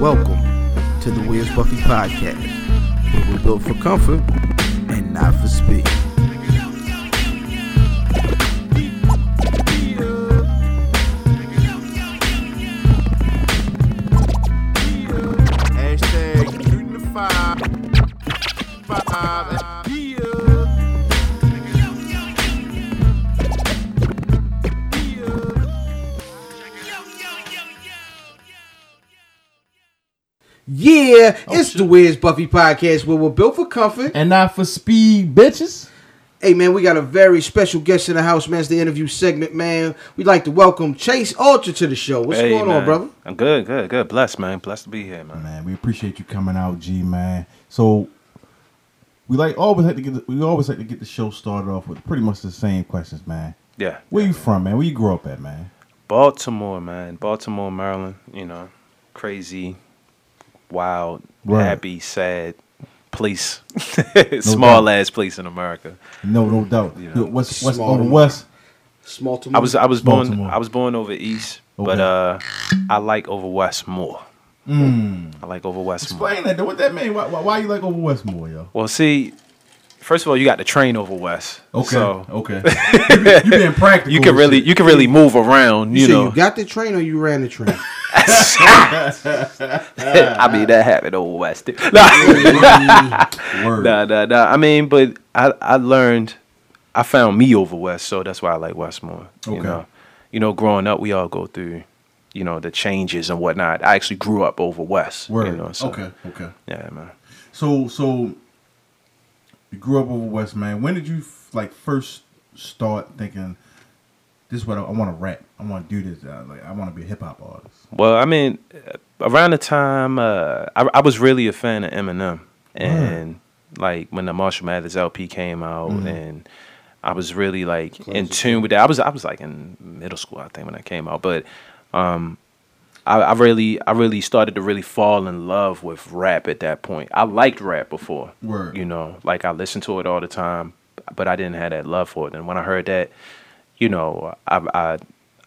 Welcome to the Where's Buffy podcast, where we're built for comfort and not for speed. It's the Where's Buffy podcast, where we're built for comfort. and not for speed, bitches. Hey man, we got a very special guest in the house, man. It's the interview segment, man. We'd like to welcome Chase Ultra to the show. What's Hey, going on, brother? I'm good, good, good. Blessed, man. Blessed to be here, man. Man, we appreciate you coming out, G man. So we like always like to get the, we always like to get the show started off with pretty much the same questions, man. Yeah. Where you from, man? Where you grew up at, man? Baltimore, man. Baltimore, Maryland. You know, crazy, wild, Right. happy, sad place. Small ass place in America. No, no doubt. You know, what's what's small over west? Small to I was I was born I was born over east, but uh, I like over west more. Mm. I like over west more. Explain that. What that mean? Why, why, why you like over west more, yo? Well, see, first of all, you got the train over west. Okay, So okay. you, be, you being practical. you can really you can really move around. You, You know. you got the train or you ran the train? I mean that happened over west. too. Nah. Word. Nah, nah, nah. I mean, but I, I learned, I found me over West, so that's why I like West more. Okay. You know, you know, growing up, we all go through, you know, the changes and whatnot. I actually grew up over West. Word. You know, so, okay, okay. Yeah, man. So so you grew up over west, man. When did you like first start thinking this is what I, I want to rap? I want to do this. Uh, like I want to be a hip hop artist. Well, I mean, uh, around the time uh, I, I was really a fan of Eminem, and like when the Marshall Mathers LP came out, Mm-hmm. and I was really like in tune with that. I was I was like in middle school, I think, when that came out, but um, I, I really I really started to really fall in love with rap at that point. I liked rap before, Word. you know, like I listened to it all the time, but I didn't have that love for it. And when I heard that, you know, I, I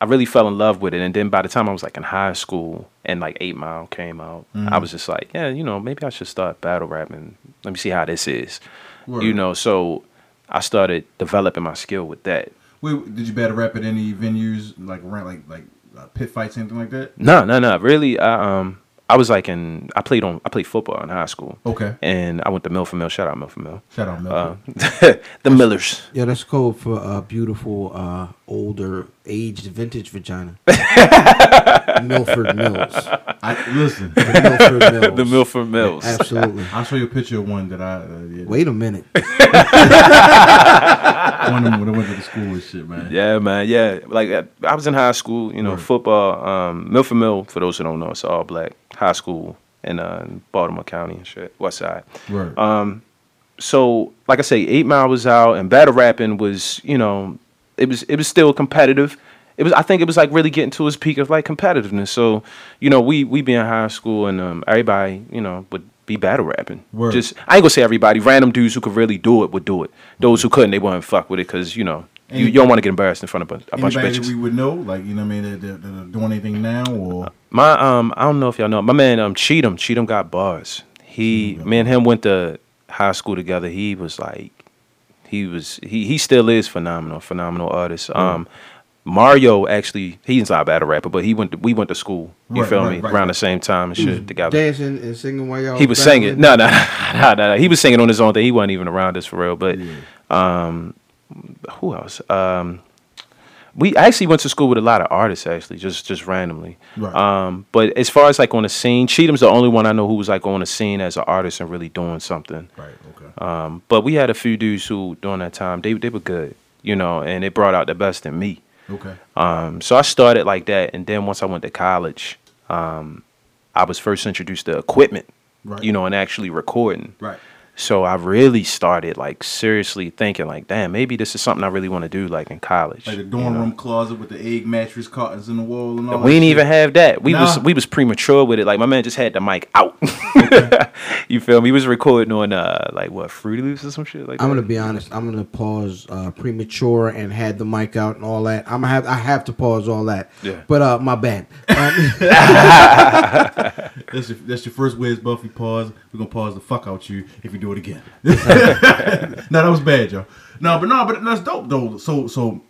I really fell in love with it. And then by the time I was like in high school and like Eight Mile came out, I mm-hmm. was just like, yeah, you know, maybe I should start battle rapping. Let me see how this is, Word. you know. So I started developing my skill with that. Wait, did you battle rap at any venues like around like like pit fights, anything like that? No, no, no. Really, I um I was like in I played on I played football in high school. Okay. And I went to Milford Mill. Shout out Milford Mill. Shout out Uh, Milford. the Millers. yeah, that's code for uh, beautiful, uh, older, aged, vintage vagina. Milford Mills. I, listen, The Milford Mills. The Milford Mills. Absolutely. I'll show you a picture of one that I uh, yeah, Wait a minute. one of them when I went to the school and shit, man. Yeah, man. Yeah, like uh, I was in high school. You know, Right. football. Um, Milford Mill. For those who don't know, it's all black high school in uh, Baltimore County and shit, West Side. Word. Um, so like I say, Eight Mile was out, and battle rapping was, you know, it was it was still competitive. It was I think it was like really getting to his peak of like competitiveness. So, you know, we we be in high school and um, everybody, you know, would be battle rapping. Word. Just I ain't gonna say everybody. Random dudes who could really do it would do it. Those who couldn't, they wouldn't fuck with it because you know you, you don't want to get embarrassed in front of a, a bunch of bitches. we would know, like you know, what I mean, that are doing anything now or My um, I don't know if y'all know my man um Cheatham. Cheatham got bars. He me and him went to high school together. He was like, he was he he still is phenomenal, phenomenal artist. Um, Mario actually he's not a battle rapper, but he went to, we went to school. You Right, feel right, me? right, Around right. the same time and shit together. Dancing and singing while y'all He was battling? singing. No, no, no, no, no. He was singing on his own thing. He wasn't even around us for real. But um, who else? Um, we actually went to school with a lot of artists. Actually, just just randomly. Right. Um, but as far as like on the scene, Cheatham's the only one I know who was like on the scene as an artist and really doing something. right? Okay. Um, but we had a few dudes who during that time they they were good, you know, and it brought out the best in me. Okay. Um, so I started like that, and then once I went to college, um, I was first introduced to equipment, Right. you know, and actually recording. Right. So I really started like seriously thinking like, damn, maybe this is something I really want to do like in college. Like the you dorm know? room closet with the egg mattress cartons in the wall and all. We that didn't shit. even have that. We was we was premature with it. Like my man just had the mic out. you feel me? He was recording on uh like what Fruity Loops or some shit like I'm that. gonna be honest. I'm gonna pause uh, premature and had the mic out and all that. I'm gonna have I have to pause all that. Yeah. But uh, my bad. Um, That's your, that's your first Wiz Buffy pause. We're gonna pause the fuck out you if you do it again. no, that was bad, yo. No, but no, but that's dope though. So so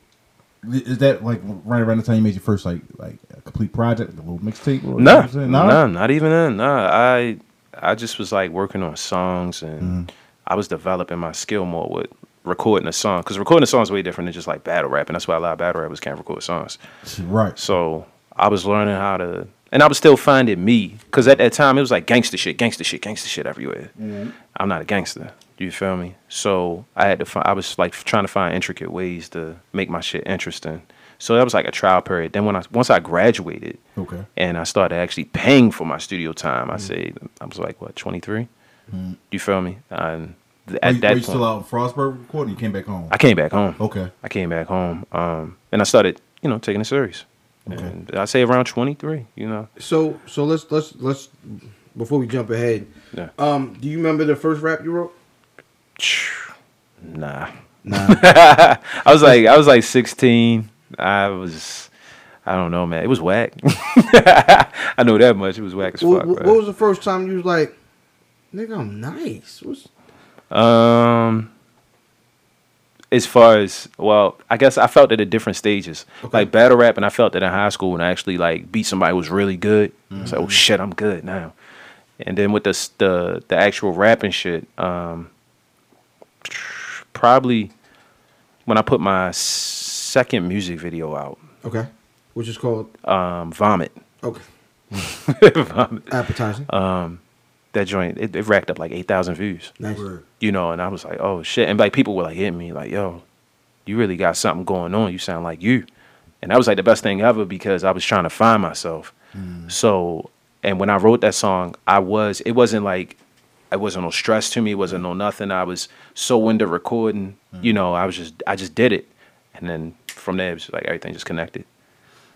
is that like right around the time you made your first like like a complete project, a little mixtape? No, what I'm saying? no, Nah? not even then. No, I I just was like working on songs and Mm-hmm. I was developing my skill more with recording a song because recording a song is way different than just like battle rapping. That's why a lot of battle rappers can't record songs. Right. So I was learning how to, and I was still finding me because at that time it was like gangster shit, gangster shit, gangster shit everywhere. Mm-hmm. I'm not a gangster. You feel me? So I had to find. I was like trying to find intricate ways to make my shit interesting. So that was like a trial period. Then when I once I graduated, Okay. and I started actually paying for my studio time, I mm. say I was like what 23. Mm. You feel me? And at you, that are you point, still out in Frostburg recording? You came back home. I came back home. okay. I came back home, um, and I started, you know, taking it serious. Okay. And I say around 23, you know. so so let's let's let's before we jump ahead. Yeah. Um, do you remember the first rap you wrote? Nah. Nah. I was like, I was like 16. I was, I don't know, man. It was whack. I know that much. It was whack as what, fuck. what, bro. was the first time you was like, nigga, I'm nice? What's Um, as far as well, I guess I felt it at different stages. Okay. Like battle rap, and I felt it in high school when I actually like beat somebody who was really good. I was like, oh shit, I'm good now. And then with the the the actual rapping shit, um, probably when I put my second music video out, okay? Which is called um, Vomit. okay. Vomit. Appetizing. That joint it, it racked up like eight thousand views. nice. You know, and I was like, oh shit, and like people were like hitting me, like, yo, you really got something going on. You sound like you, and that was like the best thing ever because I was trying to find myself. Hmm. So, and when I wrote that song, I was, it wasn't like, it wasn't no stress to me, it wasn't no nothing. I was so into recording, hmm. you know, I was just, I just did it, and then from there, it was like everything just connected.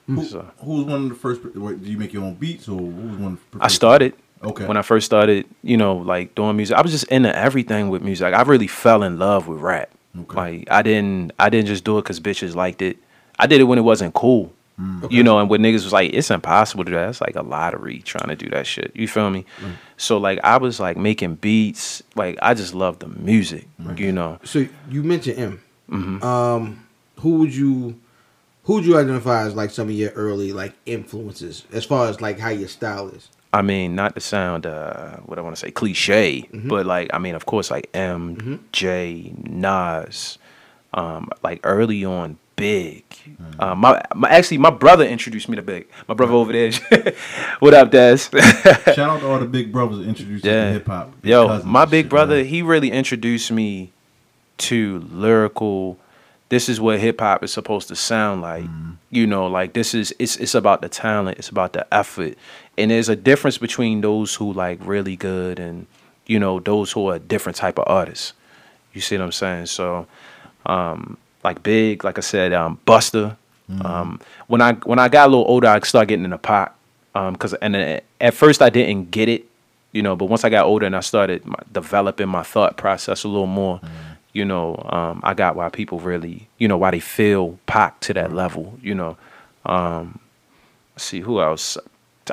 Who, So who was one of the first? wait, Did you make your own beats or who was one? of the I started. Okay. When I first started, you know, like doing music, I was just into everything with music. Like, I really fell in love with rap. Okay. Like I didn't, I didn't just do it because bitches liked it. I did it when it wasn't cool. Mm. You know, and when niggas was like, it's impossible to do that. It's like a lottery trying to do that shit. You feel me? So like I was like making beats. Like I just love the music. You know. So you mentioned M. Mm-hmm. Um, who would you who would you identify as like some of your early like influences as far as like how your style is? I mean, not to sound uh, what I want to say cliche, but like I mean, of course, like M, J, Nas, um, like early on, Big. Um, my, my actually, my brother introduced me to Big. My brother over there. what up, Des? Shout out to all the big brothers that introduced you to hip hop. Yo, my big shit, brother, man. he really introduced me to lyrical. This is what hip hop is supposed to sound like. You know, like this is it's it's about the talent, it's about the effort. And there's a difference between those who like really good and you know, those who are a different type of artists. You see what I'm saying? So um like big, like I said, um Busta. Um when I when I got a little older I started getting in the Pac. Um cuz and then at first I didn't get it you know but once i got older and i started my, developing my thought process a little more you know um, i got why people really you know why they feel Pac to that level you know um, let's see who else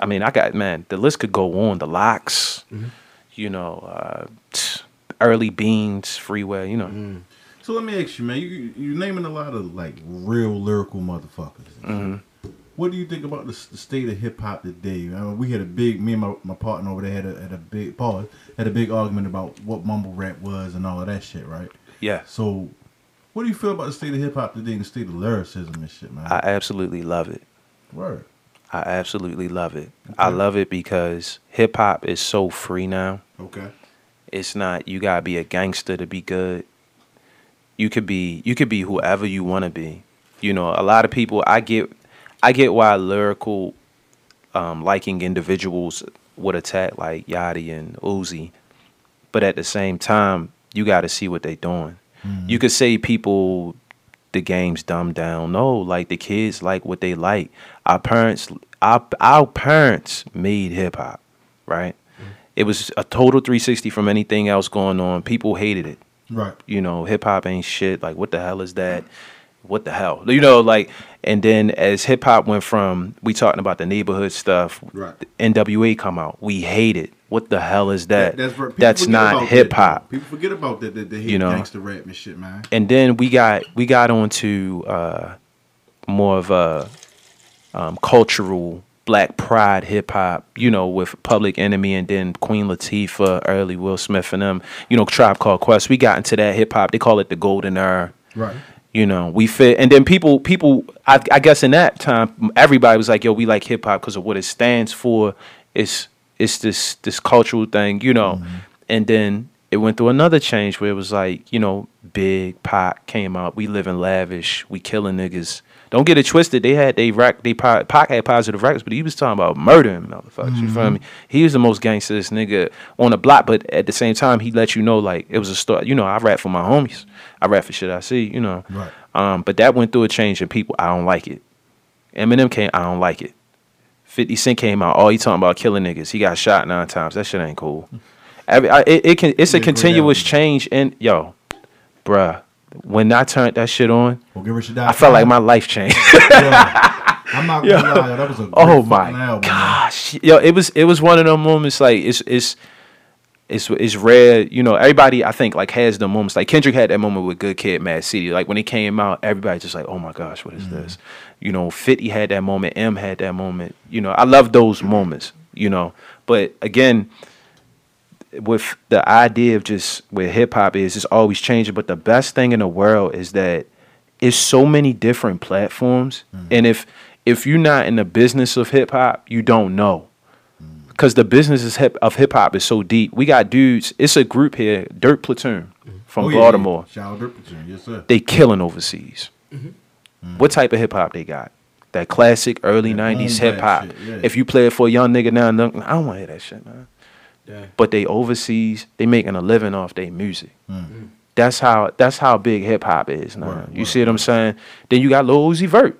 i mean i got man the list could go on the LOX you know uh, early beans freeway you know So let me ask you, man. You you naming a lot of like real lyrical motherfuckers. Mm-hmm. What do you think about the, the state of hip hop today? I mean, we had a big me and my, my partner over there had a, had a big pause had a big argument about what mumble rap was and all of that shit, right? yeah So, what do you feel about the state of hip hop today and the state of lyricism and shit, man? i absolutely love it Word. I absolutely love it. I love it because hip-hop is so free now. Okay. it's not you gotta be a gangster to be good. You could be you could be whoever you want to be. You know a lot of people i get i get why lyrical um liking individuals would attack like yachty and uzi. But at the same time you got to see what they doing. You could say people the game's dumbed down no like the kids like what they like our parents our, our parents made hip-hop right mm-hmm. it was a total 360 from anything else going on. People hated it. Right. You know, hip hop ain't shit. Like, what the hell is that? What the hell? You know, like, and then as hip hop went from we talking about the neighborhood stuff, Right. NWA come out. We hate it. What the hell is that? That's, people That's not hip hop. People forget about that. That they hate You know. gangster rap and shit, man. and then we got we got onto uh, more of a um, cultural black pride hip hop, you know, with Public Enemy and then Queen Latifah, early Will Smith and them, you know, Tribe Called Quest. We got into that hip hop. They call it the golden era. Right. You know, we fit, and then people, people, I, I guess in that time, everybody was like, "Yo, we like hip hop because of what it stands for. It's it's this this cultural thing, you know." And then it went through another change where it was like, you know, Big Pac came out. We living lavish. We killing niggas. Don't get it twisted. They had they rack they Pac had positive records, but he was talking about murdering motherfuckers. You feel me? He was the most gangsterest nigga on the block, but at the same time, he let you know like it was a story. You know, I rap for my homies. I rap for shit I see. You know. Right. Um, but that went through a change in people. I don't like it. Eminem came. I don't like it. Fifty Cent came out. Oh, All he talking about killing niggas. He got shot nine times. That shit ain't cool. Every, I, it, it can. It's a continuous change. And yo, bruh, when I turned that shit on, Well, I felt like my life changed. I'm not gonna lie, yo, that was a oh my album, man. gosh, yo, it was it was one of them moments like it's it's. It's, it's rare, you know. Everybody, I think, like has the moments. Like Kendrick had that moment with Good Kid, Mad City. Like when he came out, everybody just like, "Oh my gosh, what is mm-hmm. this?" You know, Fifty had that moment. M had that moment. You know, I love those moments. You know, but again, with the idea of just where hip hop is, it's always changing. But the best thing in the world is that it's so many different platforms, mm. and if if you're not in the business of hip hop, you don't know. Because the business is hip, of hip hop is so deep. We got dudes. It's a group here, Dirt Platoon from Oh, yeah, Baltimore. yeah. Shout out Dirt Platoon, yes sir. They killing overseas. Mm-hmm. What type of hip hop they got? That classic early That '90s hip hop. yeah. If you play it for a young nigga now, I don't want to hear that shit, man but they overseas, they making a living off their music. Mm. That's how that's how big hip hop is now. Word, you word, see what I'm saying? Then you got Lil Uzi Vert.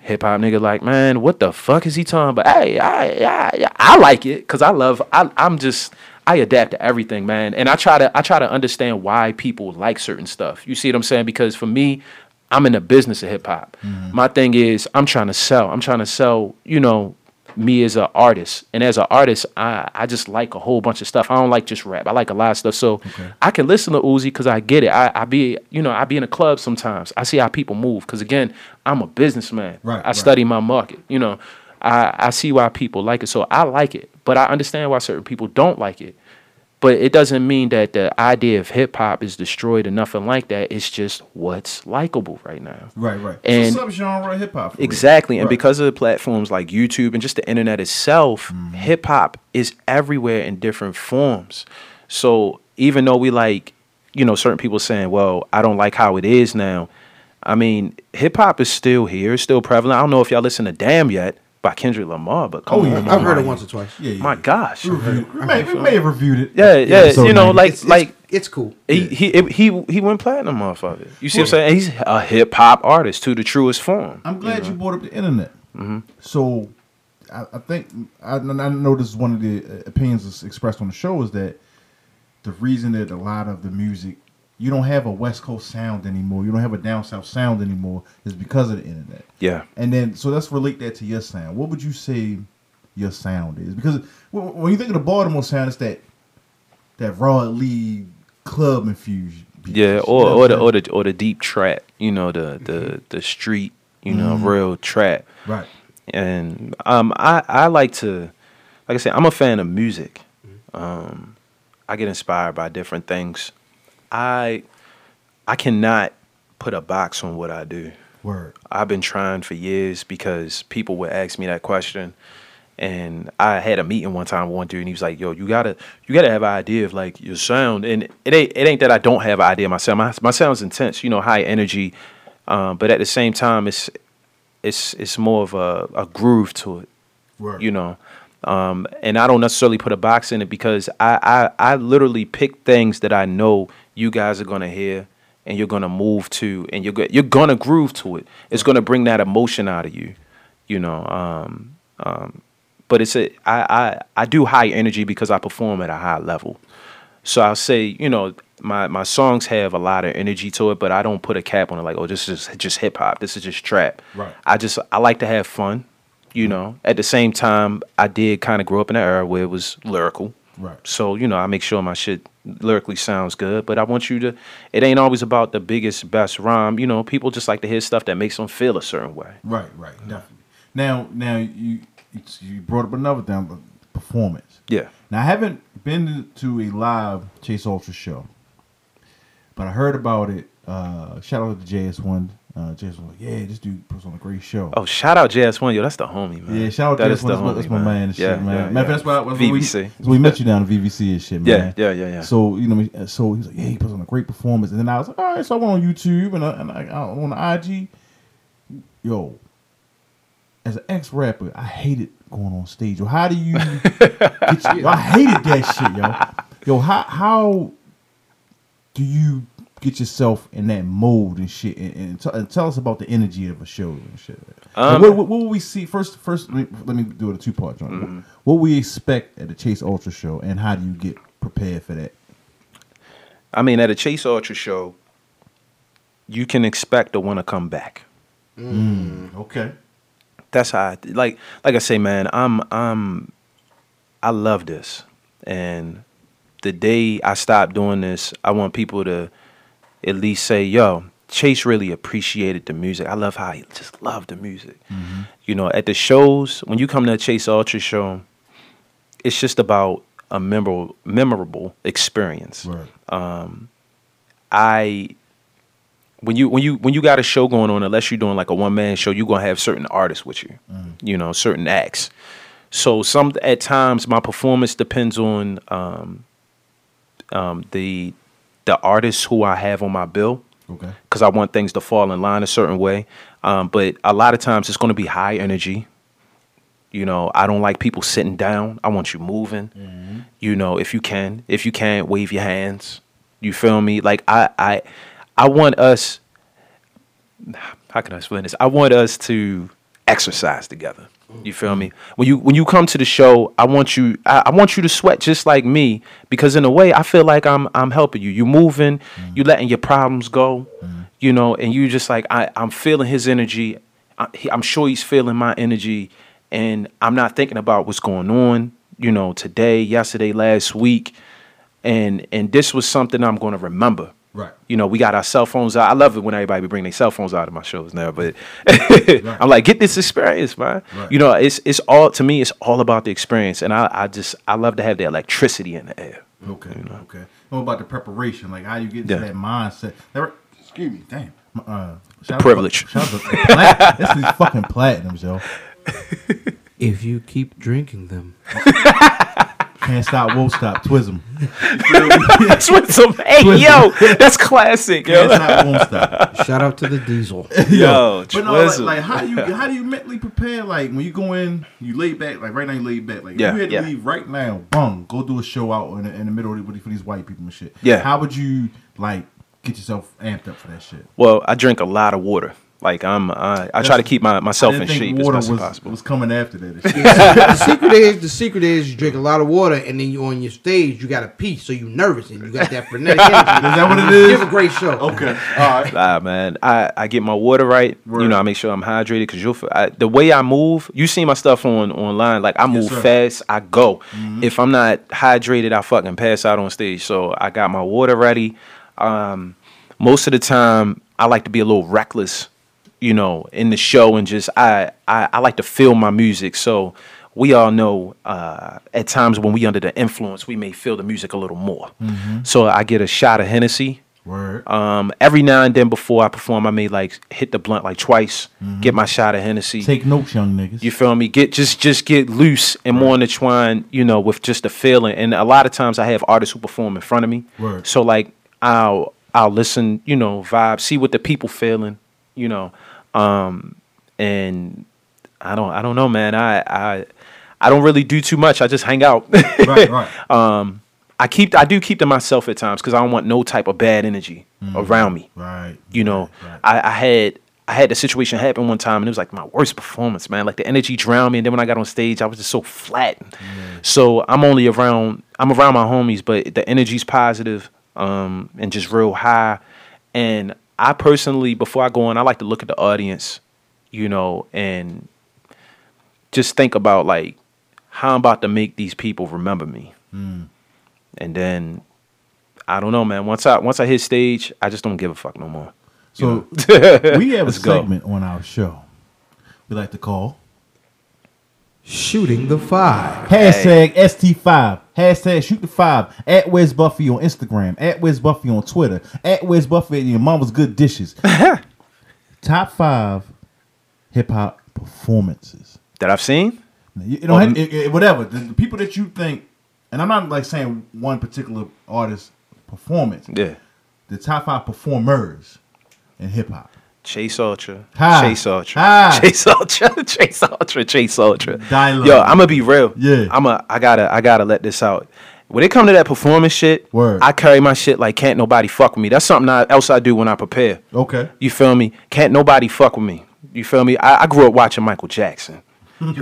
Hip hop nigga like, man, what the fuck is he talking about? Hey, I, I, I like it because I love. I, I'm just I adapt to everything, man, and I try to I try to understand why people like certain stuff. You see what I'm saying? Because for me, I'm in the business of hip hop. Mm-hmm. My thing is I'm trying to sell. I'm trying to sell. You know, me as an artist, and as an artist, I I just like a whole bunch of stuff. I don't like just rap. I like a lot of stuff. So I can listen to Uzi because I get it. I, I be you know I be in a club sometimes. I see how people move because again, I'm a businessman. Right, I right. study my market. You know, I I see why people like it. So I like it, but I understand why certain people don't like it. But it doesn't mean that the idea of hip hop is destroyed or nothing like that. It's just what's likable right now. Right, right. And- it's a subgenre of hip hop. Exactly. And because of the platforms like YouTube and just the internet itself, Mm-hmm. hip hop is everywhere in different forms. So even though we like, you know, certain people saying, well, I don't like how it is now. I mean, hip hop is still here, it's still prevalent. I don't know if y'all listen to Damn yet by Kendrick Lamar, but come Oh, yeah. on. I've heard it once or twice. yeah, yeah. My gosh. we, reviewed, we, may, we may have reviewed it. Yeah, yeah, Episode you know, 90. like It's, it's, like it's cool. he, he he he went platinum off of it. You see what I'm saying? He's a hip hop artist to the truest form. I'm glad you, brought up the internet. So, I, I think I, I know this is one of the uh, opinions expressed on the show is that the reason that a lot of the music you don't have a West Coast sound anymore, you don't have a down south sound anymore, It's because of the internet. Yeah. And then, so let's relate that to your sound. What would you say your sound is? Because when you think of the Baltimore sound, it's that that raw lead club infusion. Yeah, or or the or the or the deep trap, you know, the the the street, you know, Mhm. real trap. right. And um I I like to like I said, I'm a fan of music. Um I get inspired by different things. I I cannot put a box on what I do. Word. I've been trying for years because people would ask me that question. And I had a meeting one time with one dude and he was like, Yo, you gotta you gotta have an idea of like your sound. And it ain't it ain't that I don't have an idea of my. My my sound's intense, you know, high energy. Um, but at the same time it's it's it's more of a, a groove to it Word. you know um, and i don't necessarily put a box in it because I, I i literally pick things that i know you guys are to hear and you're to move to and you're go- you're to groove to it it's to bring that emotion out of you you know um, um, but it's a I, I I do high energy because I perform at a high level. So I'll say, you know, my my songs have a lot of energy to it, but I don't put a cap on it like, oh, this is just hip hop. This is just trap. Right. I just I like to have fun. You know. At the same time, I did kind of grow up in an era where it was lyrical. Right. So you know, I make sure my shit lyrically sounds good. But I want you to. It ain't always about the biggest, best rhyme. You know, people just like to hear stuff that makes them feel a certain way. Right, right, definitely. Now, now you you brought up another thing, but performance. Yeah. Now I haven't been to a live Chase Ultra show, but I heard about it. Uh, shout out to JS One. Uh, JS was like, yeah, this dude puts on a great show. Oh, shout out JS1, yo, that's the homie, man. Yeah, shout out That to is JS One. That's, my- that's my man and shit, Yeah, man. yeah, Matter yeah. that's why, that's we, VVC. so we met you down at VVC and shit, man. Yeah, yeah, yeah, yeah. So you know, so he's like, yeah, he puts on a great performance, and then I was like, all right, so I went on YouTube and I, and I, I on the IG, yo, as an ex rapper, I hated going on stage. Yo, how do you? get you- I hated that shit, yo. Yo, how how do you get yourself in that mode and shit? And, and, t- and tell us about the energy of a show and shit. Um, what, what, what will we see first? First, let me, let me do it a two part joint. Mm-hmm. What, what we expect at the Chase Ultra show, and how do you get prepared for that? I mean, at a Chase Ultra show, you can expect to want to come back. Okay. That's how, I, like, like I say, man, I'm, I'm, I love this, and the day I stop doing this, I want people to at least say, "Yo, Chase really appreciated the music. I love how he just loved the music." You know, at the shows when you come to a Chase Ultra show, it's just about a memorable, memorable experience. Right. I when you when you when you got a show going on, unless you're doing like a one man show, you're gonna have certain artists with you, you know, certain acts. So some at times my performance depends on um, um, the the artists who I have on my bill Okay. because I want things to fall in line a certain way. Um, but a lot of times it's going to be high energy. You know, I don't like people sitting down. I want you moving. You know, if you can, if you can't, wave your hands. You feel me? Like I, I, I want us. How can I explain this? I want us to exercise together. You feel me? When you when you come to the show, I want you I, I want you to sweat just like me because in a way I feel like I'm I'm helping you. You moving, mm. you letting your problems go, mm. you know, and you just like I I'm feeling his energy. I, he, I'm sure he's feeling my energy, and I'm not thinking about what's going on, you know, today, yesterday, last week, and and this was something I'm going to remember. Right. You know, we got our cell phones out. I love it when everybody bring their cell phones out of my shows now, but I'm like, get this experience, man. Right. You know, it's it's all to me. It's all about the experience, and I I just I love to have the electricity in the air. Okay. Okay. What about the preparation? Like how you get into Yeah. that mindset? That- excuse me. Damn. Uh, shout out- privilege. Shout out to plat- That's fucking platinums, yo. If you keep drinking them, Can't stop, won't stop. Twism. That's what's up. Hey, yo, that's classic, Can't yo. stop, won't stop. shout out to the diesel. Yo, But no, like, like how do you how do you mentally prepare? Like when you go in, you lay back. Like right now, you lay back. Like Yeah, if you had to yeah. leave right now, boom, go do a show out in the, in the middle of the, for these white people and shit. Yeah. How would you like get yourself amped up for that shit? Well, I drink a lot of water. Like I'm, I, I try to keep my myself I in didn't think shape as water best as possible. was coming after that. the secret is the secret is you drink a lot of water and then you on your stage you got to pee so you nervous and you got that frenetic energy. Is that what it You is? Give a great show. Okay. All right. Nah, man. I, I get my water right. Word. You know, I make sure I'm hydrated because you'll. f- I, the way I move, you see my stuff on online. Like I move sir. Mm-hmm. fast. I go. If I'm not hydrated, I fucking pass out on stage. So I got my water ready. Um, most of the time, I like to be a little reckless. You know, in the show and just I I, I like to feel my music. So. We all know uh, at times when we under the influence, we may feel the music a little more. Mm-hmm. So I get a shot of Hennessy, Word. um, every now and then before I perform, I may like hit the blunt like twice, get my shot of Hennessy. Mm-hmm. Take notes, young niggas. you feel me? Get just just get loose and more intertwined, you know, with just the feeling. And a lot of times I have artists who perform in front of me. Word. So like I'll I'll listen, you know, vibe, see what the people feeling, you know. Um, and I don't I don't know, man. I I I don't really do too much. I just hang out. right, right. um I keep I do keep to myself at times because I don't want no type of bad energy around me. right. You know, Right. I, I had I had the situation happen one time, and it was like my worst performance, man. Like the energy drowned me, and then when I got on stage, I was just so flat. So I'm only around, I'm around my homies, but the energy's positive, um, and just real high. And I personally, before I go on, I like to look at the audience, you know, and just think about like how I'm about to make these people remember me. Hmm. And then I don't know, man. Once I once I hit stage, I just don't give a fuck no more. So we have a Let's go. segment on our show we like to call Shooting the five. hashtag ST5, hashtag shoot the five, at Wes Buffy on Instagram, at Wes Buffy on Twitter, at Wes Buffy at your mama's good dishes. Top five hip hop performances. That I've seen? You know, Oh, it- it- whatever. The, the people that you think, and I'm not like saying one particular artist performance, Yeah. the top five performers in hip hop. Chase Ultra. Hi. Chase Ultra. Hi. Chase Ultra. Chase Ultra. Chase Ultra. Dialogue. Yo, I'm gonna be real. Yeah. I'm a I gotta I gotta let this out. When it come to that performance shit, Word. I carry my shit like can't nobody fuck with me. That's something I, else I do when I prepare. Okay. You feel me? Can't nobody fuck with me. You feel me? I, I grew up watching Michael Jackson.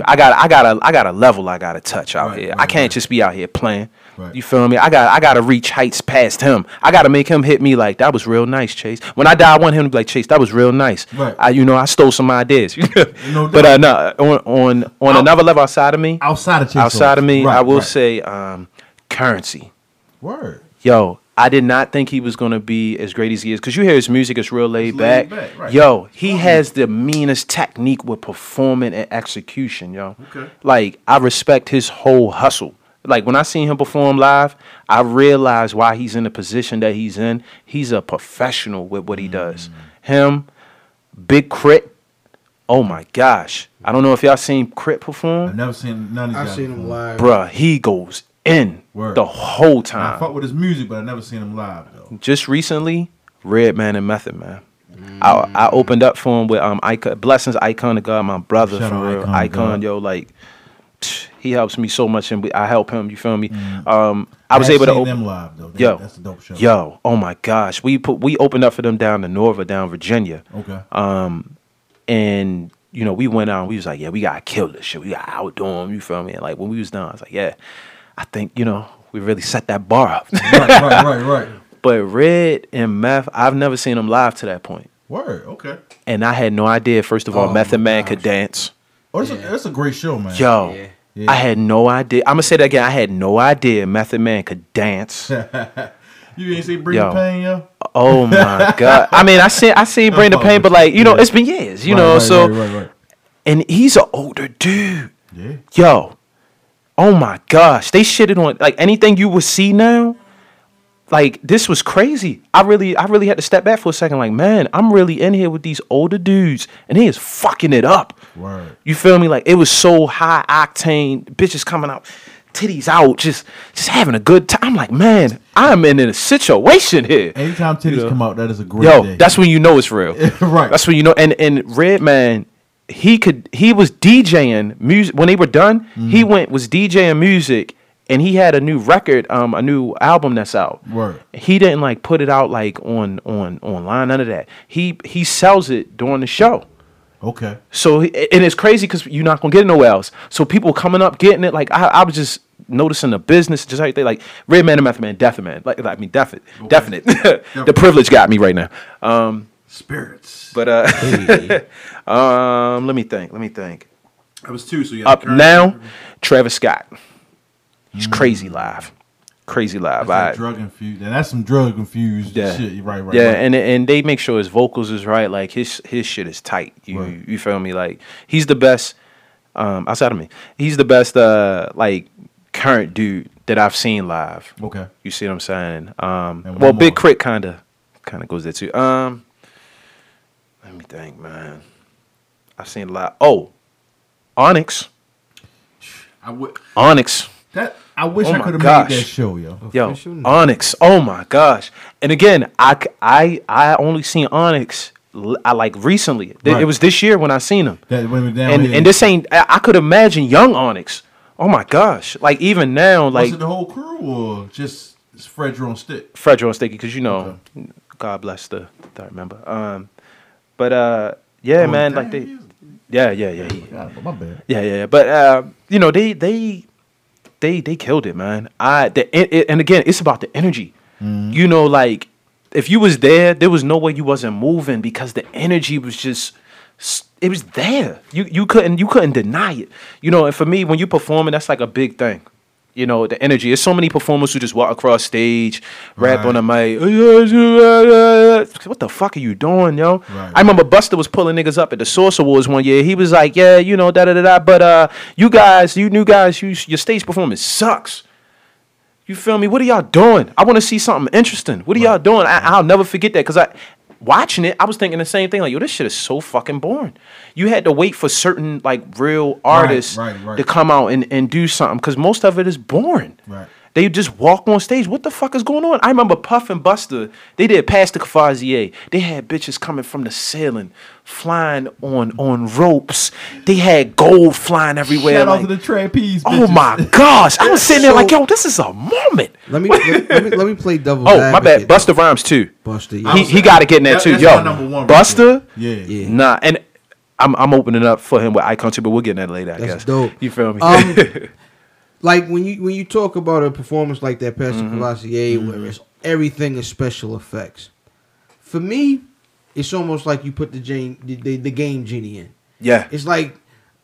I got I got a I got a level I gotta touch out Right, here. right, I can't right. just be out here playing. Right. You feel me? I got I gotta reach heights past him. I gotta make him hit me like that was real nice, Chase. When I die, I want him to be like Chase. That was real nice. Right. I you know I stole some ideas. No but uh, no on on on Out- another level outside of me, Outside of Chase outside of me, I will say um, Curren$y Word. yo, I did not think he was gonna be as great as he is. Cause you hear his music, it's real laid It's back. laid back, right. Yo, he has the meanest technique with performing and execution, yo. Okay. Like I respect his whole hustle. Like when I seen him perform live, I realized why he's in the position that he's in. He's a professional with what he Mm. does. Him, Big Crit. Oh my gosh. I don't know if y'all seen K.R.I.T. perform. I've never seen none of these I've guys seen him live. Bruh, he goes in Word. the whole time. I time. fuck with his music, but I never seen him live though. just recently, Redman and Method Man. I, I opened up for him with um icon blessings icon of God, my brother Shout for real. Icon Icon, yo, like psh, he helps me so much and we, I help him. You feel me? Um, I was able to seen open them live though. That- Yo, that's a dope show. yo, oh my gosh, we put we opened up for them down in Norva, down Virginia, Okay. Um, and you know we went out. and We was like, yeah, we gotta kill this shit. We gotta outdo them. You feel me? And like when we was done, I was like, yeah, I think you know we really set that bar up. right, right, right, right. but Red and Meth, I've never seen them live to that point. Word. Okay. And I had no idea, first of all, Oh Method my Man gosh. could dance. Oh, that's, a, that's a great show, man. Yo, Yeah. Yeah. I had no idea. I'm going to say that again. I had no idea Method Man could dance. You ain't see Bring Yo. the Pain, yo? oh my God. I mean, I see, I see Bring the oh, Pain, but like, you know, Yeah. it's been years, you Right, know, right, so, Right, right, right. and he's an older dude. Yeah. Yo, oh my gosh. They shitted on, like, anything you would see now. Like this was crazy. I really, I really had to step back for a second. Like, man, I'm really in here with these older dudes, and he is fucking it up. Word. You feel me? Like it was so high octane, bitches coming out, titties out, just just having a good time. I'm like, man, I'm in a situation here. Anytime titties know. come out, that is a great Yo, day. that's when you know it's real. Right. That's when you know. And and Redman, he could he was DJing music when they were done. He Mm-hmm. went was DJing music. And he had a new record, um, a new album that's out. Word. He didn't like put it out like on on online, none of that. He he sells it during the show. okay. So and it's crazy because you're not gonna get it nowhere else. So people coming up getting it, like I, I was just noticing the business, just like they like Redman and Method Man, Definite Man, like I mean definite, definite. the privilege got me right now. Um, Spirits. but uh, um, let me think, let me think. I was two, so you Up now, Travis Scott. He's crazy live, crazy live. That's that I- drug infused. And that's some drug infused Yeah. shit. Right, right. yeah, right. and and they make sure his vocals is right. Like his his shit is tight. You Right. you feel me? Like he's the best. Um, outside of me, he's the best. Uh, like current dude that I've seen live. Okay. You see what I'm saying? Um, well, one Big more. K.R.I.T. kind of kind of goes there too. Um, let me think, man. I've seen a lot. Oh, Onyx, I would. Onyx. That I wish Oh I my could have gosh. made that show, yo. Yo, Onyx. Oh my gosh! And again, I I I only seen Onyx. l- I like recently. Right. It was this year when I seen him. That when we down And and this ain't. I, I could imagine young Onyx. Oh my gosh! Like even now, was like it the whole crew or just Fredro on stick? Fredro and Sticky, because you know, God bless the third member. Um, but uh, Yeah, Oh, man. Like they. Yeah, yeah, yeah. He, my bad. Yeah, yeah, yeah. But uh, you know, they they they they killed it, man. I the it, it- and again, it's about the energy. You know, like if you was there, there was no way you wasn't moving because the energy was just it was there. You you couldn't you couldn't deny it. You know, and for me, when you performing, that's like a big thing. You know, the energy. There's so many performers who just walk across stage, rap Right. on the mic. Uh, uh, uh, what the fuck are you doing, yo? Right, I remember Busta was pulling niggas up at the Source Awards one year. He was like, "Yeah, you know, da da da da." But uh, you guys, you new guys, you your stage performance sucks. You feel me? What are y'all doing? I want to see something interesting. What are y'all doing? I, I'll never forget that because I, watching it, I was thinking the same thing. Like, yo, this shit is so fucking boring. You had to wait for certain like real artists right, right. to come out and, and do something because most of it is boring. Right. They just walk on stage. What the fuck is going on? I remember Puff and Busta. They did Pass the Courvoisier. They had bitches coming from the ceiling, flying on on ropes. They had gold flying everywhere. Shout out to the trapeze. oh my gosh! I was sitting there like, yo, this is a moment. Let me let, let me let me play double. Oh, my advocate. bad. Busta Rhymes too. Busta. Yeah. He he got to get in there that- too. that's Yo, my number one right Busta. Yeah. Yeah. Nah, and I'm I'm opening up for him with Icon too, but we'll get in that later. I That's guess. dope. You feel me? Um, like when you when you talk about a performance like that, Pastor Mm-hmm. Courvoisier, where it's everything is special effects. For me, it's almost like you put the Jane the, the, the game genie in. yeah. It's like,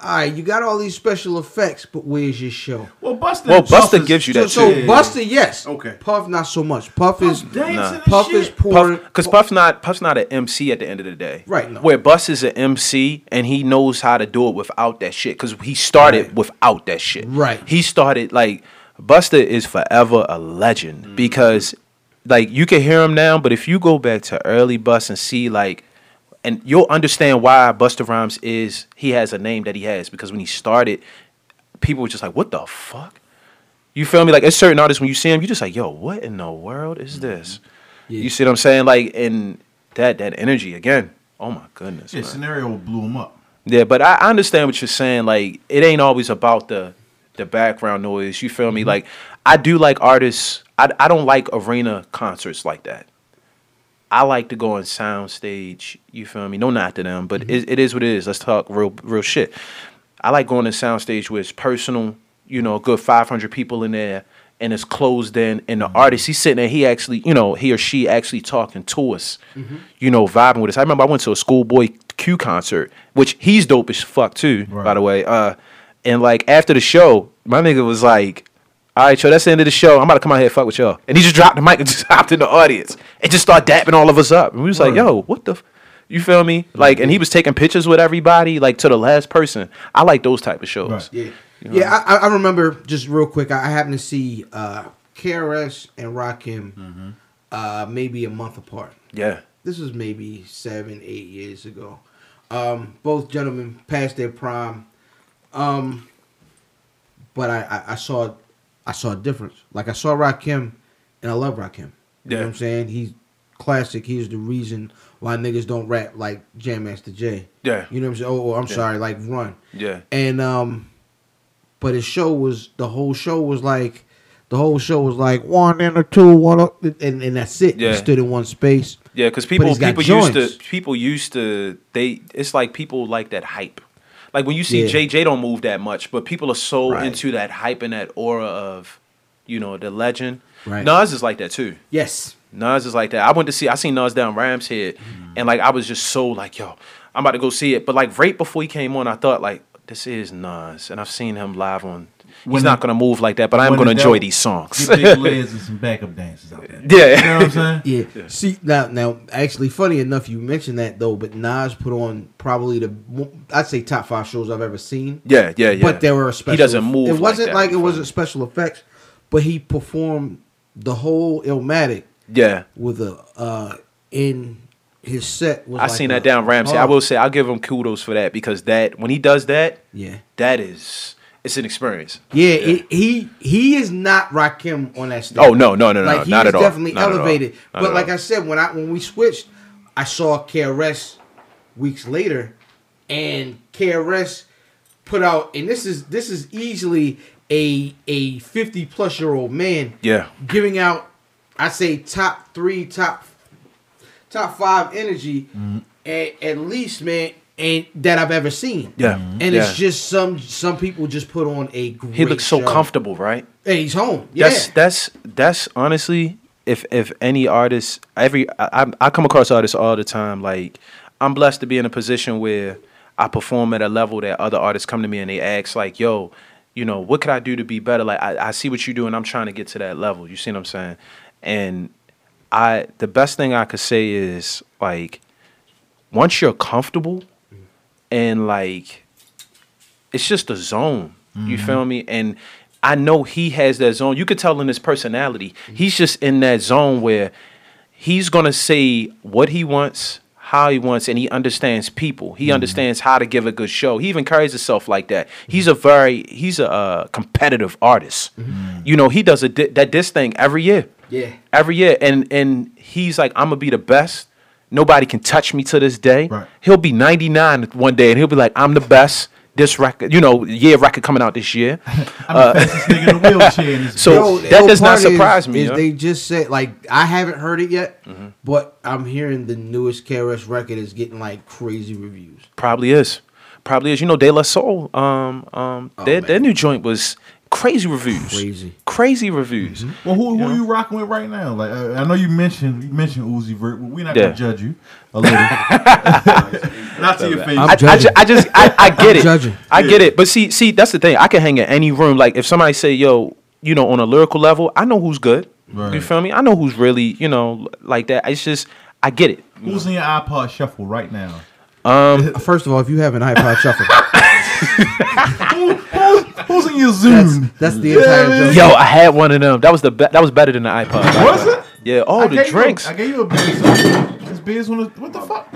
all right, you got all these special effects, but where's your show? Well, Busta. Well, Busta gives you So, that so too. Yeah. Busta, yes. Okay. Puff, not so much. Puff is Puff dancing Nah. and Puff is shit. pouring. because Puff's not Puff's not an MC at the end of the day, Right, no. Where Bus is an MC and he knows how to do it without that shit because he started Right. without that shit. Right. He started like Busta is forever a legend Mm-hmm. because like you can hear him now, but if you go back to early Bus and see like. And you'll understand why Busta Rhymes is he has a name that he has because when he started, people were just like, "What the fuck?" You feel me? Like it's certain artists when you see him, you just like, "Yo, what in the world is this?" Yeah. You see what I'm saying? Like, and that that energy again. Oh my goodness. Yeah, man. scenario blew him up. Yeah, but I, I understand what you're saying. Like, it ain't always about the the background noise. You feel me? Mm-hmm. Like, I do like artists. I I don't like arena concerts like that. I like to go on soundstage. You feel me? No, not to them, but Mm-hmm. it, it is what it is. Let's talk real real shit. I like going to soundstage where it's personal. You know, a good 500 people in there, and it's closed in. And Mm-hmm. the artist, he's sitting there. He actually, you know, he or she actually talking to us. You know, vibing with us. I remember I went to a Schoolboy Q concert, which he's dope as fuck too. By the way, uh, and like after the show, my nigga was like. All right, yo, that's the end of the show. I'm about to come out here and fuck with y'all. And he just dropped the mic and just hopped in the audience and just started dapping all of us up. And we was like, yo, what the? F-? You feel me? Like, and he was taking pictures with everybody, like to the last person. I like those type of shows. Right. Yeah, yeah. I, I remember just real quick. I, I happened to see uh, KRS and Rakim Mm-hmm. uh, maybe a month apart. Yeah. This was maybe seven, eight years ago. Um, both gentlemen passed their prime, um, but I, I, I saw I saw a difference. Like I saw Rakim, and I love Rakim. You know Yeah. what I'm saying? He's classic. He's the reason why niggas don't rap like Jam Master Jay. Yeah. You know what I'm saying? Oh, oh, I'm Yeah. sorry, like Run. Yeah. And um, but his show was the whole show was like the whole show was like one and a two, one up, and, and that's it. Yeah. He stood in one space. Yeah, because people people used to people used to they it's like people like that hype. Like when you see Yeah. JJ don't move that much, but people are so Right. into that hype and that aura of, you know, the legend. Right. Nas is like that too. Yes. Nas is like that. I went to see I seen Nas down Rams Head mm-hmm. and like I was just so like, yo, I'm about to go see it. But like right before he came on, I thought like, this is Nas. And I've seen him live on He's When not gonna move like that, but I'm gonna enjoy these songs. Get big legs and some backup dances out there. yeah. You know what I'm saying? Yeah. See now, now actually, funny enough, you mentioned that though. But Nas put on probably the I'd say top five shows I've ever seen. Yeah, yeah, yeah. But there were special. He doesn't move. It wasn't that, like, it wasn't special effects, but he performed the whole Illmatic Yeah. with a uh in his set. Was I like seen a- that down Ramsey. oh, I will say I'll give him kudos for that because that when he does that, Yeah. that is it's an experience. Yeah, It, he he is not Rakim on that stage. Oh no, no, no, no, like he not is at all. definitely Not at all. elevated. But like all. I said, when I when we switched, I saw KRS weeks later, and KRS put out, and this is this is easily a a fifty plus year old man yeah, giving out, I say top three, top top five energy. Mm-hmm. At, at least, man, and that I've ever seen. Yeah. Mm-hmm. and Yeah. it's just some some people just put on a great. He looks so show. comfortable, right? Hey, he's home. Yeah, That's that's that's honestly, if if any artist, every I, I I come across artists all the time. Like I'm blessed to be in a position where I perform at a level that other artists come to me and they ask like, "Yo, you know, what could I do to be better?" Like I, I see what you do and I'm trying to get to that level. You see what I'm saying? And I the best thing I could say is like once you're comfortable and like it's just a zone. You mm-hmm. feel me? And I know he has that zone. You could tell in his personality. He's just in that zone where he's gonna say what he wants, how he wants, and he understands people. He mm-hmm. understands how to give a good show. He even carries himself like that. He's a very he's a uh, competitive artist. Mm-hmm. You know, he does a di- that this thing every year yeah. every year and and he's like i'm gonna be the best nobody can touch me to this day Right. he'll be 99 one day and he'll be like i'm the best this record you know year record coming out this year I'm the fastest nigga in a wheelchair. In this So- Yo, that does not part is- surprise me, Is yo. they just said like I haven't heard it yet, Mm-hmm. but I'm hearing the newest KRS record is getting like crazy reviews. probably is probably is you know de la soul um um their, their new joint was crazy reviews Crazy. crazy reviews Well, who, who Yeah. are you rocking with right now? Like, uh, I know you mentioned you mentioned Uzi Vert, but we're not Yeah. gonna judge you a little. not to your face. I'm I, I, ju- I just I, I get I'm it. judging. I get it. But see, see, that's the thing. I can hang in any room. Like if somebody say, "Yo," you know, on a lyrical level, I know who's good. You feel me? I know who's really, you know, like that. It's just I get it. Who's in your iPod shuffle right now? Um, First of all, if you have an iPod Shuffle, Who's in your that's, Zoom? that's the entire man. joke. Yo, I had one of them. That was the be- that was better than the iPod. by Was it? Yeah. Oh, I the gave you a- drinks. I gave you a beer. son. This beer's one. of- what the fuck?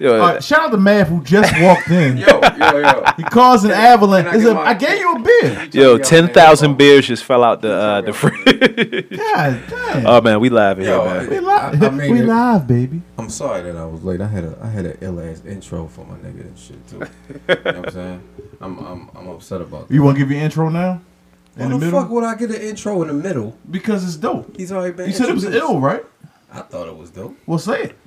Yo, All right, shout out to Mav who just walked in. Yo, yo, yo. He caused an avalanche. can I He said, my- I gave you a beer. yo, Yo, ten man, thousand yo. beers just fell out the uh, the fridge. God damn. oh man, we live here, Yo, man. we I- live. I mean we live, baby. I'm sorry that I was late. I had a I had an ill ass intro for my nigga and shit too. you know what I'm saying? I'm I'm I'm upset about that. You want to give your intro now? Why In the, the middle? fuck would I get an intro in the middle? Because it's dope. He's already been. You said it was ill, right? I thought it was dope. Well, say it.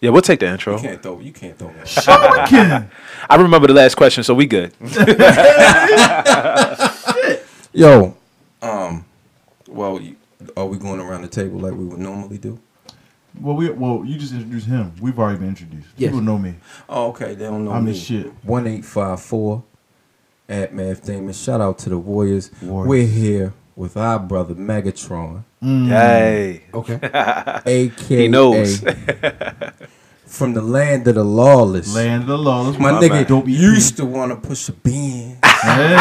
Yeah, we'll take the intro. You can't throw. You can't throw me. Sure we can. I remember the last question, so we good. Yo, um, well, you, are we going around the table like we would normally do? Well, we well, you just introduced him. We've already been introduced. Yes. People know me. Oh, okay. They don't know me. I'm the shit. One eight five four at Math Damon. Shout out to the Warriors. Warriors. We're here with our brother Megatron, Hey, Okay. aka he knows. from the land of the lawless. Land of the lawless. My My nigga man. Dope EP. used to want to push a bean, Hey.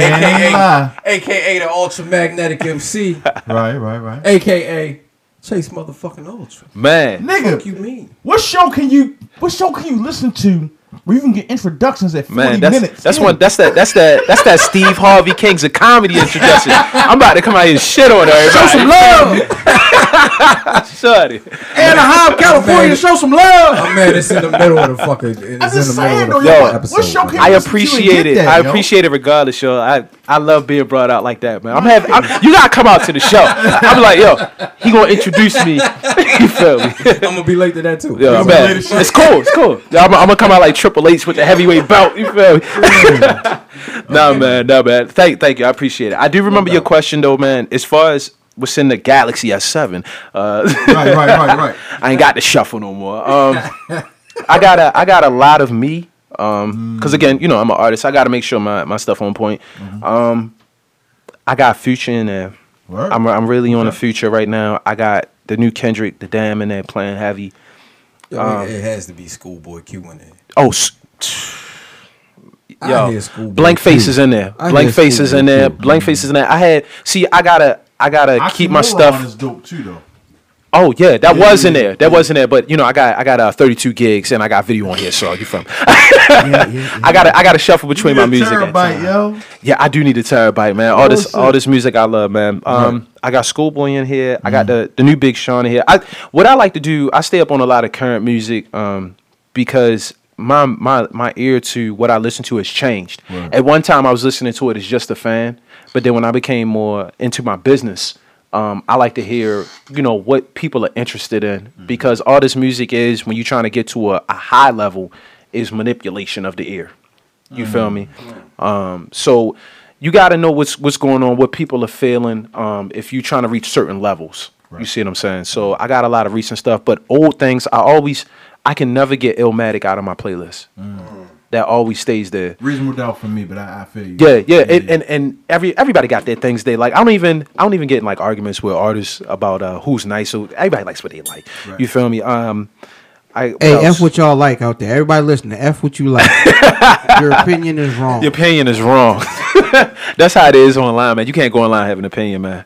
Ain't lie. aka the Ultra Magnetic MC, Right, right, right. aka Chase motherfucking Ultra. man. Fuck Nigga, you mean? what show can you what show can you listen to where you can get introductions at 40 Man, that's minutes? that's in? one. That's that. That's that. That's that. Steve Harvey Kings of comedy introduction. I'm about to come out here and shit on everybody. Show some love. Shut it. Anaheim, California, Man. show some love. Oh man, it's in the middle of the fucking. It's I'm the just middle saying, of though, the yo, episode. show can I you listen to and appreciate it. that, I yo? appreciate it regardless, yo. I I love being brought out like that, man. I'm having. I'm, you gotta come out to the show. I'm like, yo, he gonna introduce me. you feel me? I'm gonna be late to that too. Yo, man, gonna it's cool. It's cool. Yeah, I'm, I'm gonna come out like Triple H with the heavyweight belt. You feel me? no, man. No, man. Thank, thank you. I appreciate it. I do remember your question though, man. As far as what's in the Galaxy S7, uh, Right, right, right, right. I ain't got the shuffle no more. Um, I got a I got a lot of me. Um, because again, you know, I'm an artist. I got to make sure my, my stuff on point. Um, I got Future in there. Word. I'm I'm really on the Future right now. I got the new Kendrick, the Damn in there playing heavy. Yo, Um, it has to be Schoolboy Q in there. Oh, I yo, blank faces in there. Blank faces in there. Blank faces in there. I had see. I gotta I gotta keep my stuff. is dope too, though. Oh yeah, that Yeah, was in yeah, there. That was in there. But you know, I got I got uh, 32 gigs and I got video on here. So you from? I got I got to shuffle between You my a music. terabyte, yo. Yeah, I do need a terabyte, man. All this all this music I love, man. Um, I got Schoolboy in here. I got the the new Big Sean in here. I what I like to do, I stay up on a lot of current music, um, because my my my ear to what I listen to has changed. Right. At one time, I was listening to it as just a fan, but then when I became more into my business. Um, I like to hear, you know, what people are interested in because all this music is when you're trying to get to a, a high level, is manipulation of the ear. You feel me? Um, so you got to know what's what's going on, what people are feeling. Um, if you're trying to reach certain levels, you see what I'm saying. So I got a lot of recent stuff, but old things. I always, I can never get Illmatic out of my playlist. That always stays there. Reasonable doubt for me, but I, I feel you. Yeah, yeah, and, and and every everybody got their things they like. I don't even I don't even get in like arguments with artists about uh, who's nice. So everybody likes what they like. Right. You feel me? Um, I Hey, else? F what y'all like out there. Everybody listening, F what you like. Your opinion is wrong. Your opinion is wrong. That's how it is online, man. You can't go online and have an opinion, man.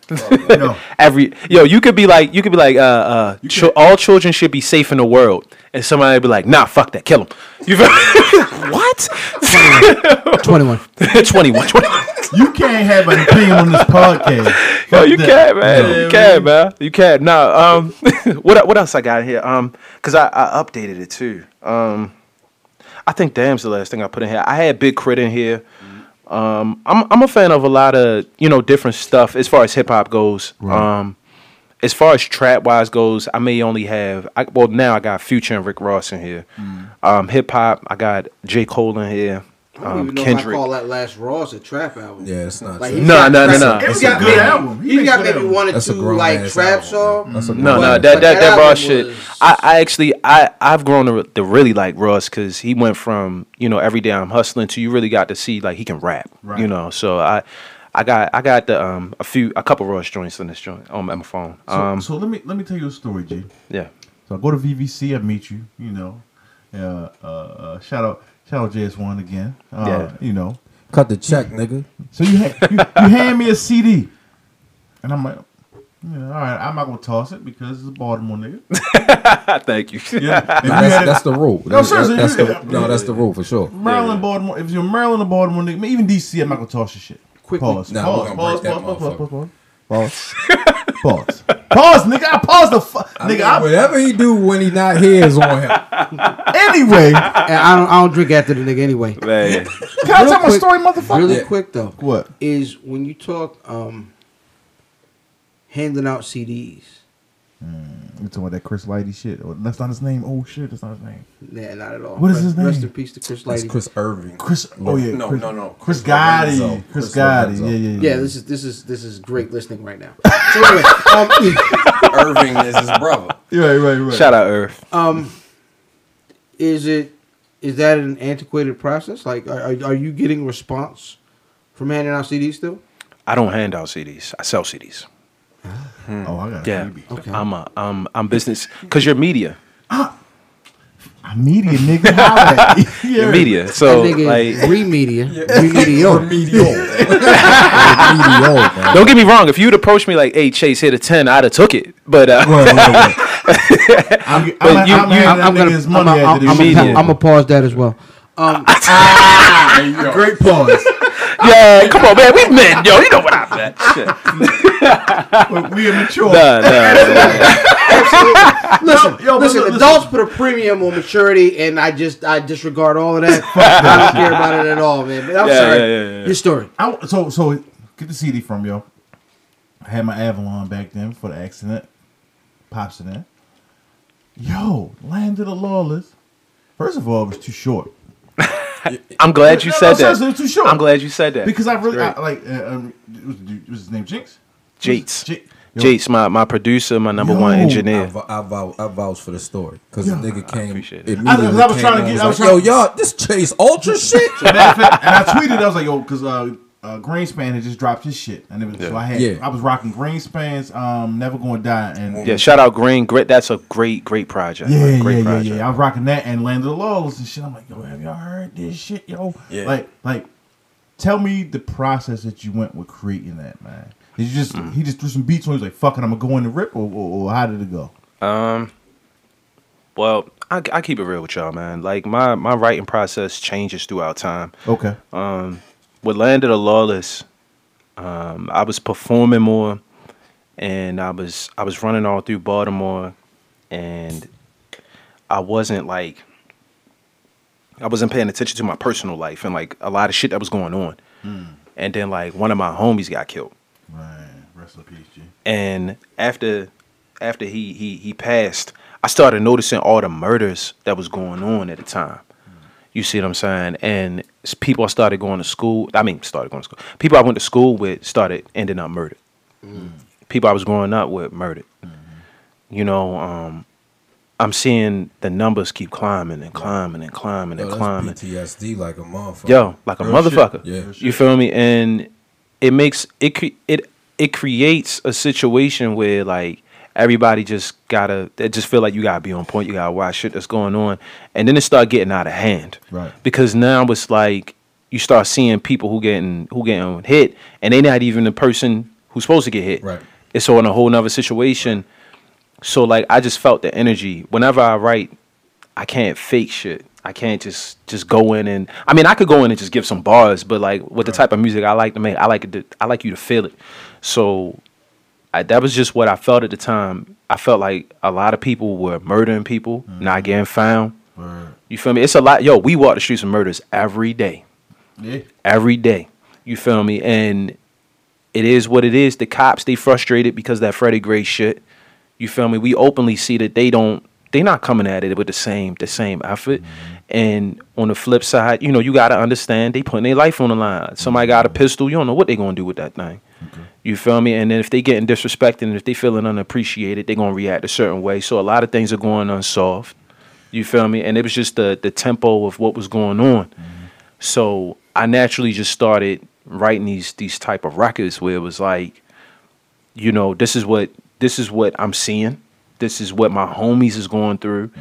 No. Every yo, you could be like, you could be like, uh, uh, chil- all children should be safe in the world, and somebody would be like, nah, fuck that, kill them. You what? 21. 21, 21. You can't have an opinion on this podcast. Fuck you can, man. Yeah, you can, man. You can. No, um, what what else I got here? Um, cause I, I updated it too. Um, I think Damn's the last thing I put in here. I had Big K.R.I.T in here. Um, I'm I'm a fan of a lot of you know different stuff as far as hip hop goes. Um, as far as trap wise goes, I may only have I, well now I got Future and Rick Ross in here. Um, hip hop, I got J Cole in here. I don't Um, even know Kendrick. if I call that last Ross a trap album. Yeah, it's not. Like, true. No, no, no, like, no. He's It's a good maybe, album. He he's makes got maybe one or That's two like trap album, songs. man. That's a No, no, that that that that raw shit. was- I, I actually I I've grown to, to really like Ross because he went from you know every day I'm hustling to you really got to see like he can rap. Right. You know, so I I got I got the um a few a couple Ross joints in this joint on my phone. So, Um, so let me let me tell you a story, G. yeah. So I go to VVC, I meet you, you know. Uh, uh, uh, shout out, shout out JS1 again. Uh, Yeah. You know. Cut the check, nigga. So you, ha- you you hand me a CD, and I'm like, yeah, all right, I'm not gonna toss it because it's a Baltimore nigga. Thank you. Yeah, If you Nah, had that's, that's the rule. No, That's, seriously, that's you- the, no, that's the rule for sure. Maryland, Baltimore. If you're Maryland or Baltimore nigga, even DC, I'm not gonna toss your shit. Quickly. Pause. Nah, pause. we're gonna pause. break Pause. Pause. Pause. Pause. Pause. Pause. Pause, nigga. I pause the fuck, I mean, nigga. I, whatever he do when he not here is on him. anyway, And I don't, I don't drink after the nigga anyway. Man. can I Real tell my story, motherfucker? Really Yeah. quick though, What? is when you talk um handing out CDs. You talking about that Chris Lighty shit? Or that's not his name. Oh shit, that's not his name. Nah, not at all. What is rest, his name? Rest in peace to Chris That's Lighty. Chris Irving. Chris. Oh yeah. No, Chris, no, no. Chris Chris Gotti. Lorenzo. Chris Chris Gotti. Yeah, yeah, yeah. Yeah, this is this is this is great listening right now. So anyway, um, Irving is his brother. Right, right, right. Shout out Earth. um, is it is that an antiquated process? Like, are, are are you getting response from handing out CDs still? I don't hand out CDs. I sell CDs. Oh, I got a Yeah. baby. Okay. I'm a um I'm business because you're media. I'm media, nigga. Holla. You're media. So that nigga like remedia, remedio. Remedial. Remedial, don't get me wrong. If you'd approached me like, "Hey, Chase, hit a 10, I'd have took it. But uh, Right, right, right. I'm, But I'm, you- I'm, you- I'm, I'm gonna his I'm money gonna after I'm this shit. media. gonna pause that as well. Um, Great pause. Yeah, come on, man, we men, yo. You know what I meant. Shit. we immature. Nah, nah, nah. listen, yo, but listen. look, Adults put a premium on maturity, and I just I disregard all of that. I don't care about it at all, man. But I'm Yeah, sorry. yeah, yeah, yeah. Your story. I, so, so get the CD from yo. I had my Avalon back then for the accident. Pops it in there. Yo, Land of the Lawless. First of all, it was too short. I'm glad you No, no, said that. it was too short. I'm glad you said that because I really I, like. Uh, um, was, was his name Jinx. Jates. J- yo, Jates, my my producer, my number one Yo. I, engineer. vou- I, vou- I vouch for the story because the nigga came appreciate it. immediately. I- I was trying to on get- and I was like, trying- Yo, y'all, this Chase Ultra shit. Matter of fact, and I tweeted, I was like, yo, because uh, uh, Greenspan had just dropped his shit, and it was, so Yeah. I had, Yeah. I was rocking Greenspan's um, "Never Gonna Die," and Yeah, shout out Green. Great. That's a great, great project. yeah, man. yeah, great yeah, project. yeah. I was rocking that and "Land of the Lawless" and shit. I'm like, yo, have y'all heard this shit, yo? Yeah. Like, like, tell me the process that you went with creating that, man. Did you just Mm. he just threw some beats on? He was like, "Fuck it, I'm gonna go in the rip," or, or, or how did it go? Um, well, I, I keep it real with y'all, man. Like my my writing process changes throughout time. Okay, Um, with Land of the Lawless, um, I was performing more, and I was I was running all through Baltimore, and I wasn't like I wasn't paying attention to my personal life and like a lot of shit that was going on. And then like one of my homies got killed. right. Rest in peace, G. and after after he he he passed i started noticing all the murders that was going on at the time You see what I'm saying? And people I started going to school. I mean, started going to school. People I went to school with started ending up murdered. People I was growing up with murdered. You know, um, I'm seeing the numbers keep climbing and climbing and climbing Yo, and that's climbing. PTSD like a motherfucker. Yo, like a Real shit. motherfucker. Yeah. You feel me? And it makes it it it creates a situation where like everybody just gotta they just feel like you gotta be on point, you gotta watch shit that's going on, and then it start getting out of hand. Right. Because now it's like you start seeing people who getting who getting hit, and they not even the person who's supposed to get hit. Right. It's on a whole nother situation. So like I just felt the energy. Whenever I write, I can't fake shit. I can't just just go in and I mean I could go in and just give some bars, but like with the type of music I like to make, I like it to, I like you to feel it. So I, that was just what I felt at the time. I felt like a lot of people were murdering people, mm-hmm. not getting found. Word. You feel me? It's a lot. Yo, we walk the streets of murders every day Yeah. every day. You feel me? And it is what it is. The cops they frustrated because of that Freddie Gray shit. You feel me? We openly see that they don't they're not coming at it with the same the same effort. Mm-hmm. And on the flip side, you know, you gotta understand they putting their life on the line. Somebody got a mm-hmm. pistol, you don't know what they gonna do with that thing. You feel me? And then if they getting disrespected and if they feeling unappreciated, they're gonna react a certain way. So a lot of things are going unsolved. You feel me? And it was just the the tempo of what was going on. Mm-hmm. So I naturally just started writing these these type of records where it was like, you know, this is what this is what I'm seeing. This is what my homies is going through. Mm-hmm.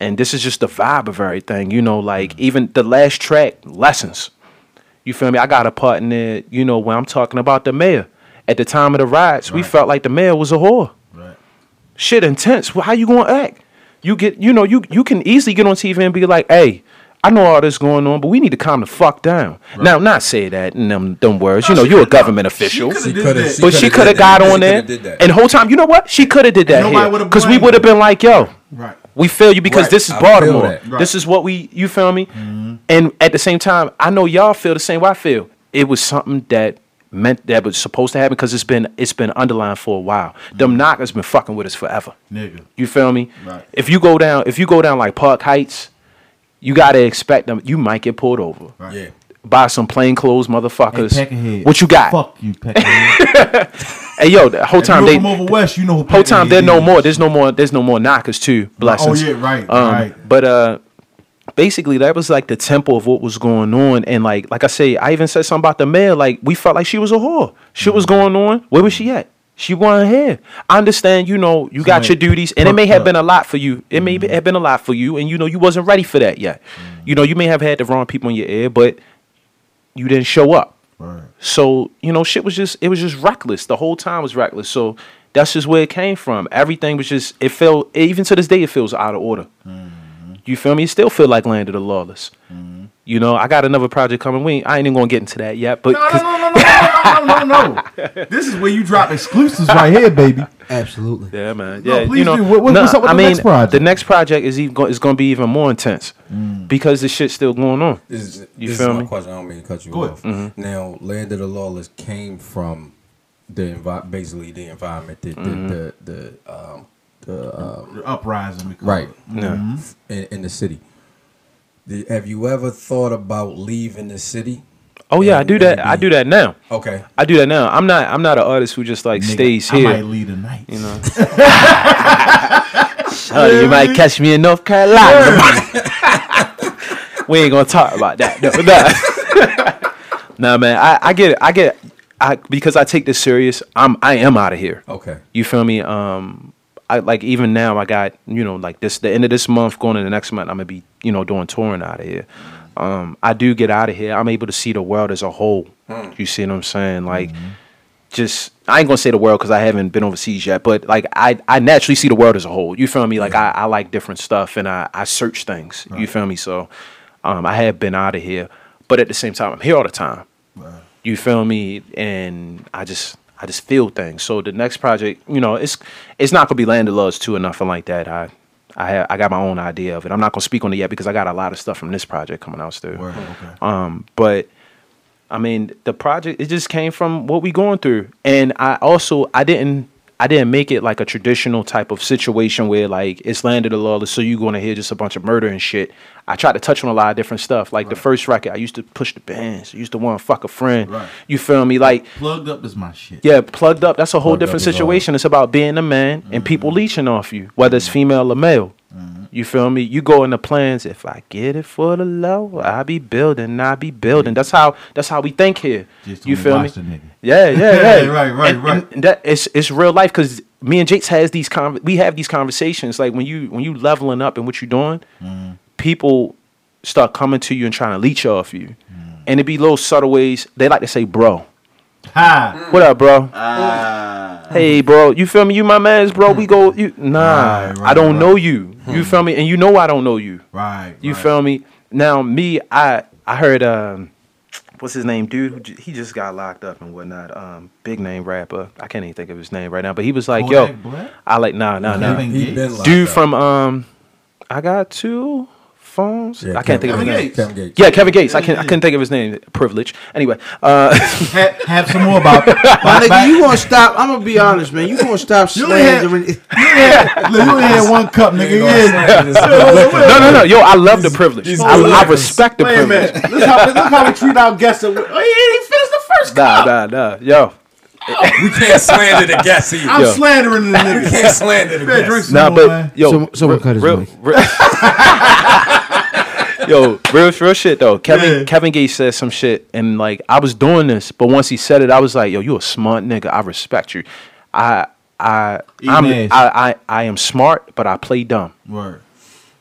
And this is just the vibe of everything. You know, like mm-hmm. even the last track, Lessons. You feel me? I got a part in there, you know, when I'm talking about the mayor. At the time of the riots, we felt like the mayor was a whore Right. shit intense. Well, how you gonna act? You get, you know, you you can easily get on TV and be like, "Hey, I know all this going on, but we need to calm the fuck down." Now, not say that in them them words. you know, you're a coulda- government she official. coulda She did that. But she coulda could have did got that. on there, coulda did that. and the whole time, you know what? She could have did that Nobody here because we would have been like, "Yo, Right. We feel you because Right. this is I Baltimore. Right. This is what we. You feel me? Mm-hmm. And at the same time, I know y'all feel the same way I feel. It was something that meant that was supposed to happen because it's been it's been underlined for a while. Them mm-hmm. knockers been fucking with us forever. Nigga. You feel me? Right. If you go down, if you go down like Park Heights, you gotta expect them. You might get pulled over Right. Yeah. by some plainclothes Hey, motherfuckers. Peckerhead. what you got? Fuck you, Peckerhead. Hey yo, the whole time If they from over west, you know who whole time there no more. There's no more. There's no more knockers too. Blessings. Oh yeah, right, Um, right. But uh, basically that was like the tempo of what was going on, and like like I say, I even said something about the mayor. Like we felt like she was a whore. Shit was Mm-hmm. going on. Where was she at? She wasn't here. I understand. You know, you got your duties, and it may have been a lot for you. It may have been a lot for you, and you know you wasn't ready for that yet. You know, you may have had the wrong people in your ear, but you didn't show up. Right. So you know, shit was just it was just reckless. The whole time was reckless. So that's just where it came from. Everything was just it felt even to this day it feels out of order. Mm-hmm. You feel me? It still feel like land of the lawless. Mm-hmm. You know, I got another project coming. We ain't, I ain't even gonna get into that yet, but No, no, 'cause- no, no, no, no, no, no, no. This is where you drop exclusives right here, baby. Absolutely. yeah, man, No, yeah. please you know, do. What- what- what's up with I the mean, next project? the next project is even go, is gonna be even more intense because the shit's still going on. This is, You this feel is my me? question. I don't mean to cut you Go ahead. off. Now, Land of the Lawless came from the envi- basically the environment, the the the, the um the um, The uprising. we call right it. Yeah. in, in the city. Did, have you ever thought about leaving the city? Oh yeah, I And do that. I do that now. Okay. I do that now. I'm not. I'm not an artist who just like Nigga, stays I here. might lead the night. You know. Shawty, you might catch me in North Carolina. we ain't gonna talk about that. No, nah. nah, man. I, I get it. I get. I because I take this serious. I'm. I am out of here. Okay. You feel me? Um, I like even now. I got you know like this. The end of this month, going into the next month, I'm gonna be you know doing touring out of here. Um, I do get out of here. I'm able to see the world as a whole. You see what I'm saying? Like, just I ain't gonna say the world because I haven't been overseas yet, but like I I naturally see the world as a whole. You feel me? Like I, I like different stuff and I I search things. You feel me? So, um, I have been out of here, but at the same time, I'm here all the time. You feel me? And I just I just feel things. So the next project, you know, it's it's not gonna be Land of Loves two or nothing like that. I I have, I got my own idea of it. I'm not gonna speak on it yet because I got a lot of stuff from this project coming out still. Word, okay. Um, but I mean, the project it just came from what we going through, and I also I didn't I didn't make it like a traditional type of situation where like it's landed a lawless, so you're gonna hear just a bunch of murder and shit. I tried to touch on a lot of different stuff. Like the first record, I used to push the bands. I used to want to fuck a friend. Right. You feel me? Like Plugged up is my shit. yeah, plugged up. That's a whole Plugged different situation. It's about being a man and people mm-hmm. leeching off you, whether it's mm-hmm. female or male. You feel me? You go into plans. If I get it for the low, I be building. I be building. That's how. That's how we think here. Just you feel me? Yeah, yeah, Yeah, right, right, And- right. And that it's it's real life because me and Jakes has these con. We have these conversations like when you when you leveling up and what you're doing, Mm-hmm. people start coming to you and trying to leech off you, Mm. and it be little subtle ways. They like to say, "Bro, Ha! what up, bro? Ah. Hey, bro, you feel me? You my man's, bro. We go. You nah, Right, I don't right. know you. You feel me? And you know I don't know you. Right. You right. feel me? Now me, I I heard um, what's his name, dude? who He just got locked up and whatnot. Um, big name rapper. I can't even think of his name right now. But he was like, Kodak yo, Black? I like nah nah nah. Kevin He Gates? been locked Dude up. from um, I got two phones. Yeah, I can't think of his Kevin name. Gates. Kevin Gates. Yeah, Kevin Gates. I Yeah, can yeah. I couldn't think of his name. Privilege. Anyway, uh, have, have some more about. My about- nigga, you gonna stop? I'm gonna be honest, man. You gonna stop You slandering? You had, look, you only had one cup, nigga. You You ain't had- gonna slander this no no no, yo, I love the privilege. I, I respect the Wait a privilege. minute. Look how, how we treat our guests. Oh, he ain't finished the first Nah cup. nah nah, nah. yo. We can't slander the guests either. I'm Yo. slandering the We nigga. can't slander the Better guests. some Nah, more, but man. yo, Some- someone real- cut his real, mic. real- yo, real, real shit though. Kevin Yeah. Kevin Gates said some shit, and like I was doing this, but once he said it, I was like, yo, you a smart nigga. I respect you. I I I'm, I, I I am smart, but I play dumb. Word.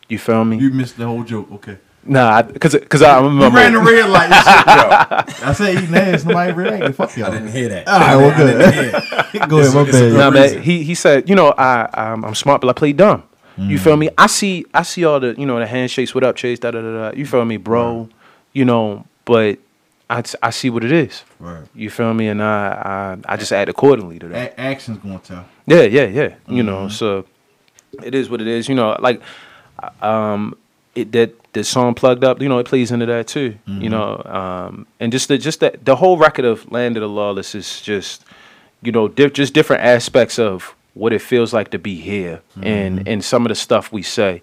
You feel me? You missed the whole joke. Okay. nah, because because I You remember. ran the red light. and shit, yo. I said eating ass. Nobody reacted. Fuck y'all. I didn't hear that. All right, well, I good. Go ahead, my bad. Nah, man, he he said, you know, I I'm, I'm smart, but I play dumb. You feel me? I see I see all the you know the handshakes. What up, Chase? Da da da da. You feel me, bro? You know, but I I see what it is. Word. You feel me? And I I, I just act accordingly to that. A- action's gonna tell. Yeah, yeah, yeah. You know, so it is what it is. You know, like um, it that the song plugged up. You know, it plays into that too. You know, um, and just the just that the whole record of Land of the Lawless is just you know diff- just different aspects of what it feels like to be here mm-hmm. and and some of the stuff we say.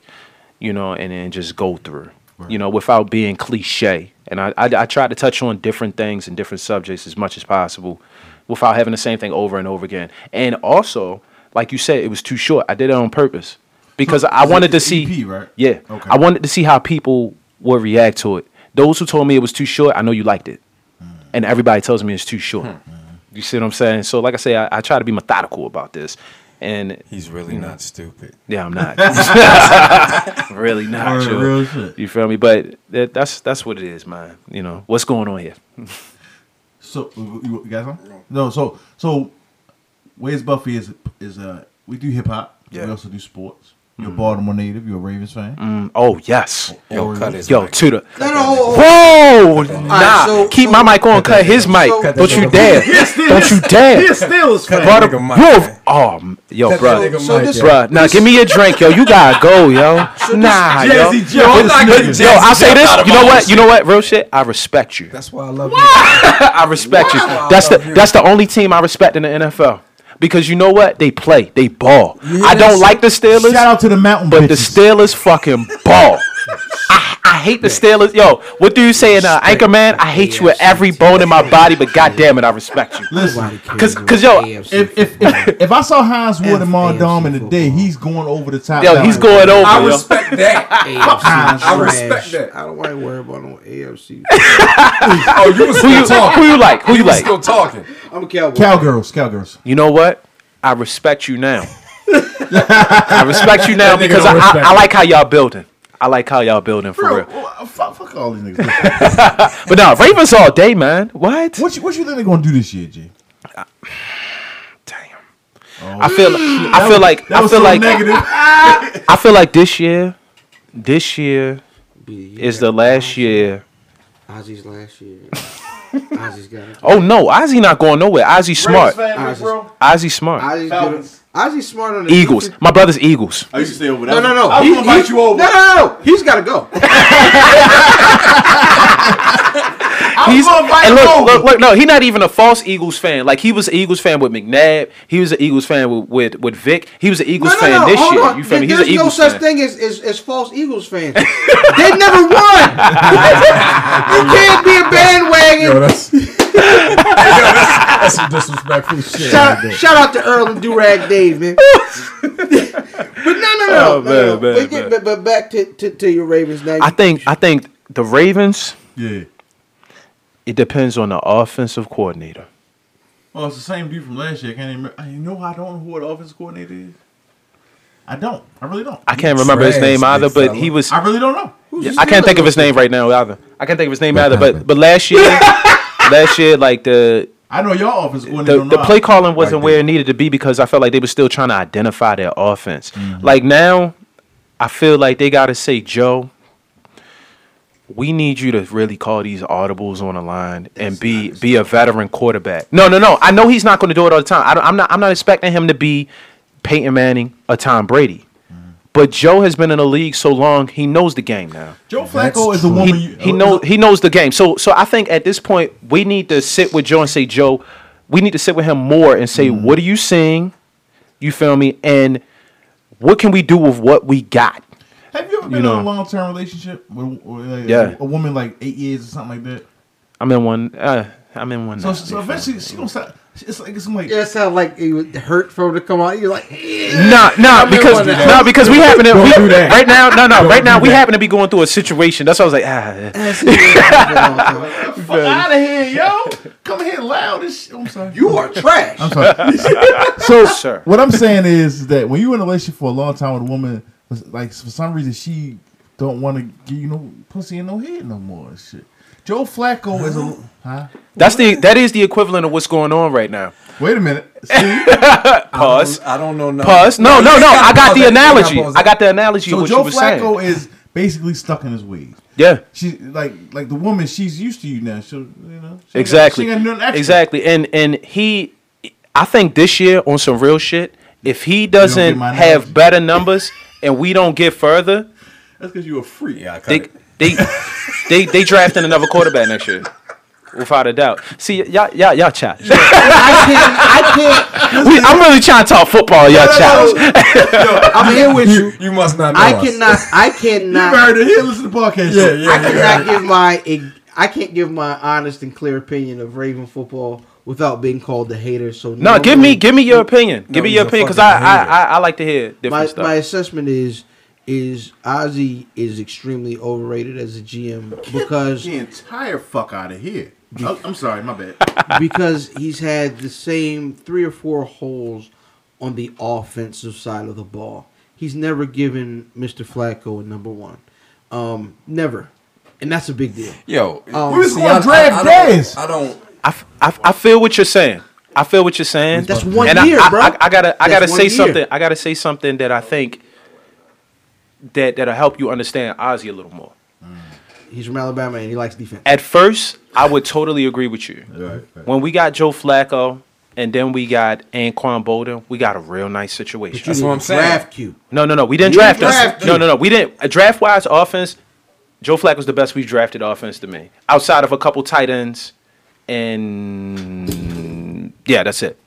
You know, and then just go through. You know, without being cliche. And I, I I try to touch on different things and different subjects as much as possible, without having the same thing over and over again. And also, like you said, it was too short. I did it on purpose because I wanted to see. EP, right? Yeah, Okay. I wanted to see how people would react to it. Those who told me it was too short, I know you liked it, mm. and everybody tells me it's too short. Hmm. You see what I'm saying? So, like I say, I, I try to be methodical about this, and He's really not stupid. yeah, I'm not really not. Word, Joe. real shit. You feel me? But that, that's that's what it is, man. You know what's going on here. So you, you guys on? No. So so, where's Buffy is is uh we do hip hop. Yeah. We also do sports. You're a Baltimore native. You're a Ravens fan. Mm, oh yes, Yo, cut his yo mic. to the No, no, hold- hold- whoa, nah. right, so- keep so- my mic on. Cut his mic. so- Don't you Cut dare. that Don't you dare. He's still a fan. Cut that nigga mic, yo, man. oh, yo, Cut bro, that nigga so mic, this- yo. bruh. Now give me a drink, yo. You gotta go, yo. Nah, yo. Jazzy Jeff. I'm not nigga. Yo, I'll say this. You know what? You know what? Real shit. I respect you. That's why I love you. I respect you. That's the that's the only team I respect in the NFL. Because you know what? They play. They ball. I don't like the Steelers. Shout out to the mountain But the bitches. Steelers fucking ball. I, I hate the Steelers. Yo, what do you say in uh, Anchorman? I hate you with every bone in my body, but goddamn it, I respect you. Listen, Nobody cares 'Cause- about 'cause, yo, if if, if if I saw Hines Ward and F- Mondom in the day, he's going over the top. Yo, down. he's going over. I respect that. AFC I respect that. I don't want to worry about no AFC. Oh, you was Who still you, talking. who you like? Who you You like? still talking. I'm a cowboy. Cowgirls, cowgirls. You know what? I respect you now. I respect you now because I, don't I, I like how y'all building. I like how y'all building for Bro, real. well, uh, fuck, fuck all these niggas. But no, Ravens all day, man. What? what you what you think they're gonna do this year, G? Damn. Oh, I feel. I feel like. That I was feel so like. negative. I feel like this year. This year Be is the last year. Ozzie's last year. Ozzie's got it. Oh no, Ozzie not going nowhere. Ozzie smart. Ravens fan, Ozzie's- bro. Ozzie smart. Ozzie's Falcons. Ozzie's smart on the Eagles. defense. My brother's Eagles. I used to stay over there. No, no, no. I was He- gonna invite you over. No, no, no. He's got to go. He's gonna and look, look, look, no, he's not even a false Eagles fan. Like he was an Eagles fan with McNabb. He was an Eagles fan with with, with Vic. He was an Eagles No, no, fan no, this hold year. on. You feel me? He's There's no such fan. thing as, as, as false Eagles fans. they never won. you can't be a bandwagon. Yo, that's, yo, that's, that's some disrespectful shit. Shout, there. shout out to Earl and Durag Dave, man. but no, no, no, Oh, no, man, no. man, But, get- man. but, but back to, to, to your Ravens now. I think I think the Ravens. Yeah. It depends on the offensive coordinator. Oh, it's the same dude from last year. I can't even. remember- I you know I don't know who the offensive coordinator is. I don't. I really don't. I can't remember his name either, but fella. he was. I really don't know. Yeah, I can't think of his name right now either. I can't think of his name either. But but last year, last year like the I know your offensive coordinator. the, the play calling wasn't Right where it needed to be because I felt like they were still trying to identify their offense. Mm-hmm. Like now, I feel like they got to say, Joe, we need you to really call these audibles on the line and be be a veteran quarterback. No, no, no. I know he's not going to do it all the time. I don't, I'm not. I'm not expecting him to be Peyton Manning or Tom Brady. Mm-hmm. But Joe has been in the league so long, he knows the game now. Joe That's Flacco is a true. woman. He, he knows he knows the game. So so I think at this point we need to sit with Joe and say, Joe, we need to sit with him more and say, Mm-hmm. what are you seeing? You feel me? And what can we do with what we got? Have you ever been you know. in a long term relationship with, with like, Yeah. a, woman like eight years or something like that? I'm in one. Uh, I'm in one. So, so eventually me? she gonna start. It's like it's like Yeah, it sounded like it would hurt for him to come out. You're like, Nah, nah, because one of them. no, because we happen to we, do that. right now. No, no, Don't right now we that. happen to be going through a situation. That's why I was like, ah. fuck out of here, yo! Come here loud. This shit. I'm sorry. you are trash. I'm sorry. so Sir. what I'm saying is that when you're in a relationship for a long time with a woman, like for some reason she don't want to give you no pussy and no head no more and shit. Joe Flacco is a huh? That's the that is the equivalent of what's going on right now. Wait a minute. See, Pause. I don't know. No. Pause. No, no, you no. I gotta got pause the that. You ain't gotta analogy. I got the analogy of so what Joe you were Flacco saying. is basically stuck in his ways. Yeah. She like like the woman. She's used to you now. So you know she ain't got- Exactly. she got extra. Exactly. And and he I think this year on some real shit, if he doesn't have better numbers and we don't get further, That's because you a freak. Yeah, I they they they they drafting another quarterback next year. Without a doubt. See, y'all, y'all, y'all childish. I can't. I can't. We, I'm really trying to talk football, y'all childish. I'm here with you. You must not know I us. cannot. I cannot. You cannot. heard it here. Listen to the podcast. Yeah, yeah. I cannot give my. I can't give my honest and clear opinion of Raven football without being called the hater. So No, give me give me your opinion. Give me your opinion because I, I. I I like to hear different my stuff. my assessment is is Ozzie is extremely overrated as a GM because the entire fuck out of here. Oh, I'm sorry, my bad. because he's had the same three or four holes on the offensive side of the ball. He's never given Mr. Flacco a number one. Um, never. And that's a big deal. Yo, Um, We was see, going I- draft I, I days. don't, I don't. I, f- I f- I feel what you're saying. I feel what you're saying. That's one and I- year, I, bro. I, I gotta, I That's gotta say year. something. I gotta say something that I think that that'll help you understand Ozzie a little more. Mm. He's from Alabama and he likes defense. At first, I would totally agree with you. Right, right. When we got Joe Flacco and then we got Anquan Boldin, we got a real nice situation. That's what I'm saying. Draft you? No, no, no. We didn't You draft didn't us. No, no, no. We didn't. A draft wise offense, Joe Flacco's the best we've drafted offense to me. Outside of a couple tight ends and yeah, that's it.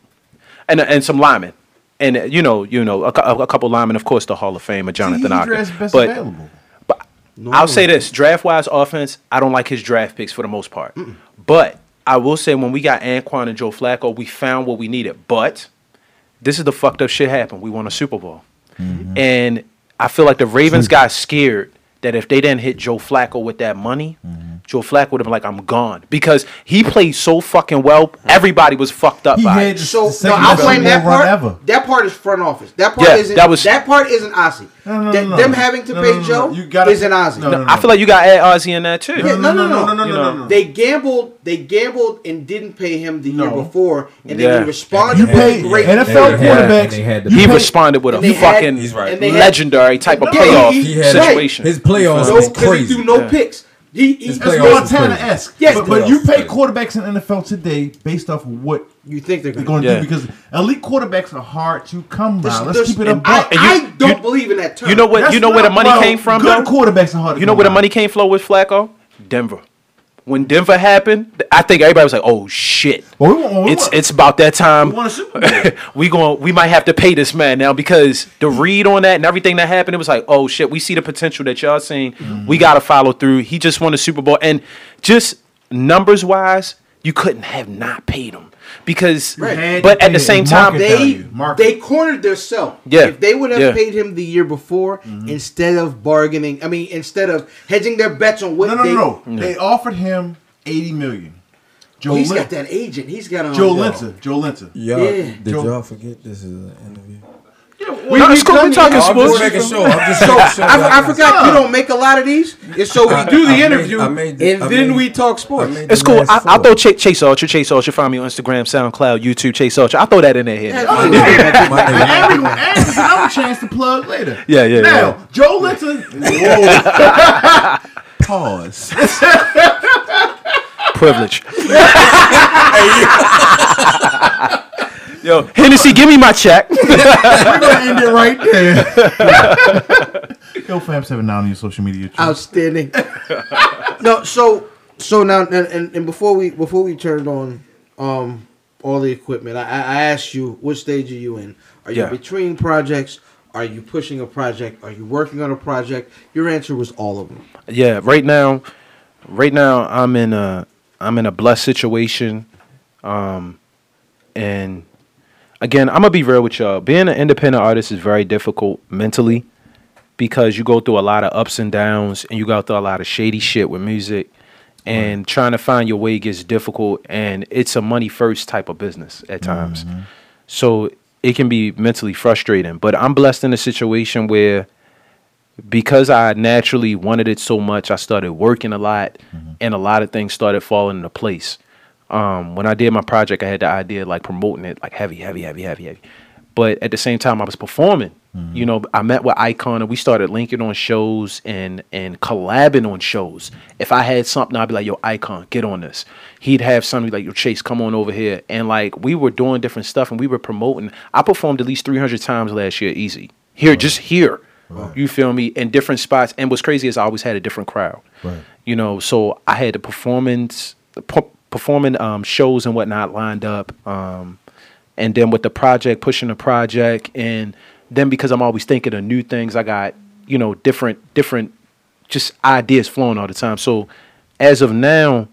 And uh, and some linemen. And uh, you know, you know, a, cou- a couple linemen, of course, the Hall of Fame, See, Jonathan he Ogden. dressed best But available. I'll say this: draft wise offense, I don't like his draft picks for the most part. But I will say when we got Anquan and Joe Flacco, we found what we needed. But this is the fucked up shit happened. We won a Super Bowl, mm-hmm. and I feel like the Ravens got scared that if they didn't hit Joe Flacco with that money, mm-hmm. Joe Flacco would have been like, "I'm gone," because he played so fucking well. Everybody was fucked up He by had it. the So no, I'll blame that Super Bowl run part. ever. That part is front office. That part Yeah, isn't. that was- that part isn't Ozzie. No, no, no, That- no, them no. having to No, pay no, no, no. Joe You gotta- isn't Ozzie. no, no, no. I feel like you got to add Ozzie in that too. Yeah, no, no, no, no, no, You no, know. no, no. They gambled. They gambled and didn't pay him the year No. before, and Yeah. then he responded You with pay great. NFL They quarterbacks. they had the- you He responded with a And they had- fucking He's right. and they had- legendary type of playoff he- he had- situation. His playoffs No, was 'cause he crazy. threw no Yeah. picks. He, he, His That's playoffs was Montana esque. Yes, but, but you pay quarterbacks in the NFL today based off of what you think they're they're going going to Yeah. do because elite quarterbacks are hard to come by. Let's keep it a I, buck. And I you- don't you- believe in that term. You know what? That's you know where the money came from, Good though. quarterbacks are hard to You know come where the money came from with Flacco? Denver. When Denver happened, I think everybody was like, "Oh shit, Well, we want- we it's want- it's about that time." We want a Super Bowl. we going we might have to pay this man now because the read on that and everything that happened, it was like, oh shit, we see the potential that y'all seen. Mm-hmm. We gotta follow through. He just won the Super Bowl, and just numbers wise, you couldn't have not paid him because. Right. But at the same time, They value, they cornered themselves. Yeah. If they would have Yeah. paid him the year before Mm-hmm. instead of bargaining, I mean, instead of hedging their bets on what no, no, they. no, no. They offered him eighty million. Joe He's Lin- got that agent. He's got on. Joe Linta. Joe Linta. Yeah. did Joe- y'all forget this is an interview? We, no, it's cool. We done talking the- I'm sports. just making. I'm just So making sure. I, I y'all- forgot you don't make a lot of these. It's so we I- do the I interview I made the- and I then made- we talk sports. made It's cool. last I, I'll four. throw Chase, Chase Ultra, Chase Ultra. Find me on Instagram, SoundCloud, YouTube, Chase Ultra. I'll throw that in there. Here. Yeah, Oh, yeah, yeah. yeah, My And nigga. everyone, and there's another chance to plug later. Yeah, yeah, Now, yeah. Joe Linta. Pause. Privilege. Yo, Hennessy, give me my check. We're gonna end it right there. Yo, fam seven nine on your social media. too. Outstanding. no, so so now and, and, and before we before we turned on um all the equipment, I, I I asked you what stage are you in? Are you Yeah. between projects? Are you pushing a project? Are you working on a project? Your answer was all of them. yeah, right now, right now I'm in a I'm in a blessed situation, um, and again I'm gonna be real with y'all. Being an independent artist is very difficult mentally because you go through a lot of ups and downs, and you go through a lot of shady shit with music, and trying to find your way gets difficult, and it's a money first type of business at mm-hmm. times. So it can be mentally frustrating. But I'm blessed in a situation where because I naturally wanted it so much, I started working a lot, mm-hmm. and a lot of things started falling into place. Um, when I did my project, I had the idea of, like promoting it like heavy, heavy, heavy, heavy, heavy. But at the same time, I was performing. You know, I met with Icon and we started linking on shows and and collabing on shows. If I had something, I'd be like, "Yo, Icon, get on this." He'd have something like, "Yo, Chase, come on over here." And like we were doing different stuff and we were promoting. I performed at least three hundred times last year, easy. Here, just here. You feel me? In different spots. And what's crazy is I always had a different crowd. Right. You know, so I had the performance, the performing um, shows and whatnot lined up. Um, and then with the project, pushing the project, and then because I'm always thinking of new things, I got you know different different just ideas flowing all the time. So as of now,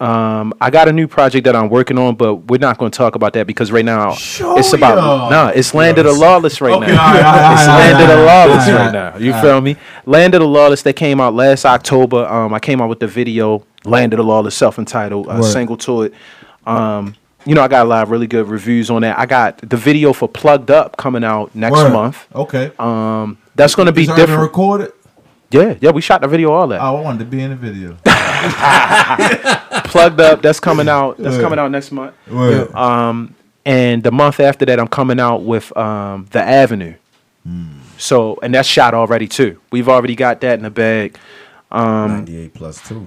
um, I got a new project that I'm working on, but we're not going to talk about that because right now Show it's about ya. nah, it's landed a lawless right Okay, now. all right, all right, it's all right, landed all a lawless all right, right, now. You feel me? Landed a lawless that came out last October. Um, I came out with the video Landed a lawless self-entitled uh, single to it. Um, you know, I got a lot of really good reviews on that. I got the video for Plugged Up coming out next Word. month. Okay. Um, that's going to be It's already been different. recorded. Yeah, yeah, we shot the video all that. Oh, I wanted to be in the video. Plugged Up, that's coming out. That's Word. coming out next month. Word. Um, and the month after that, I'm coming out with um, The Avenue. So, and that's shot already too. We've already got that in the bag. Um, 98 plus two.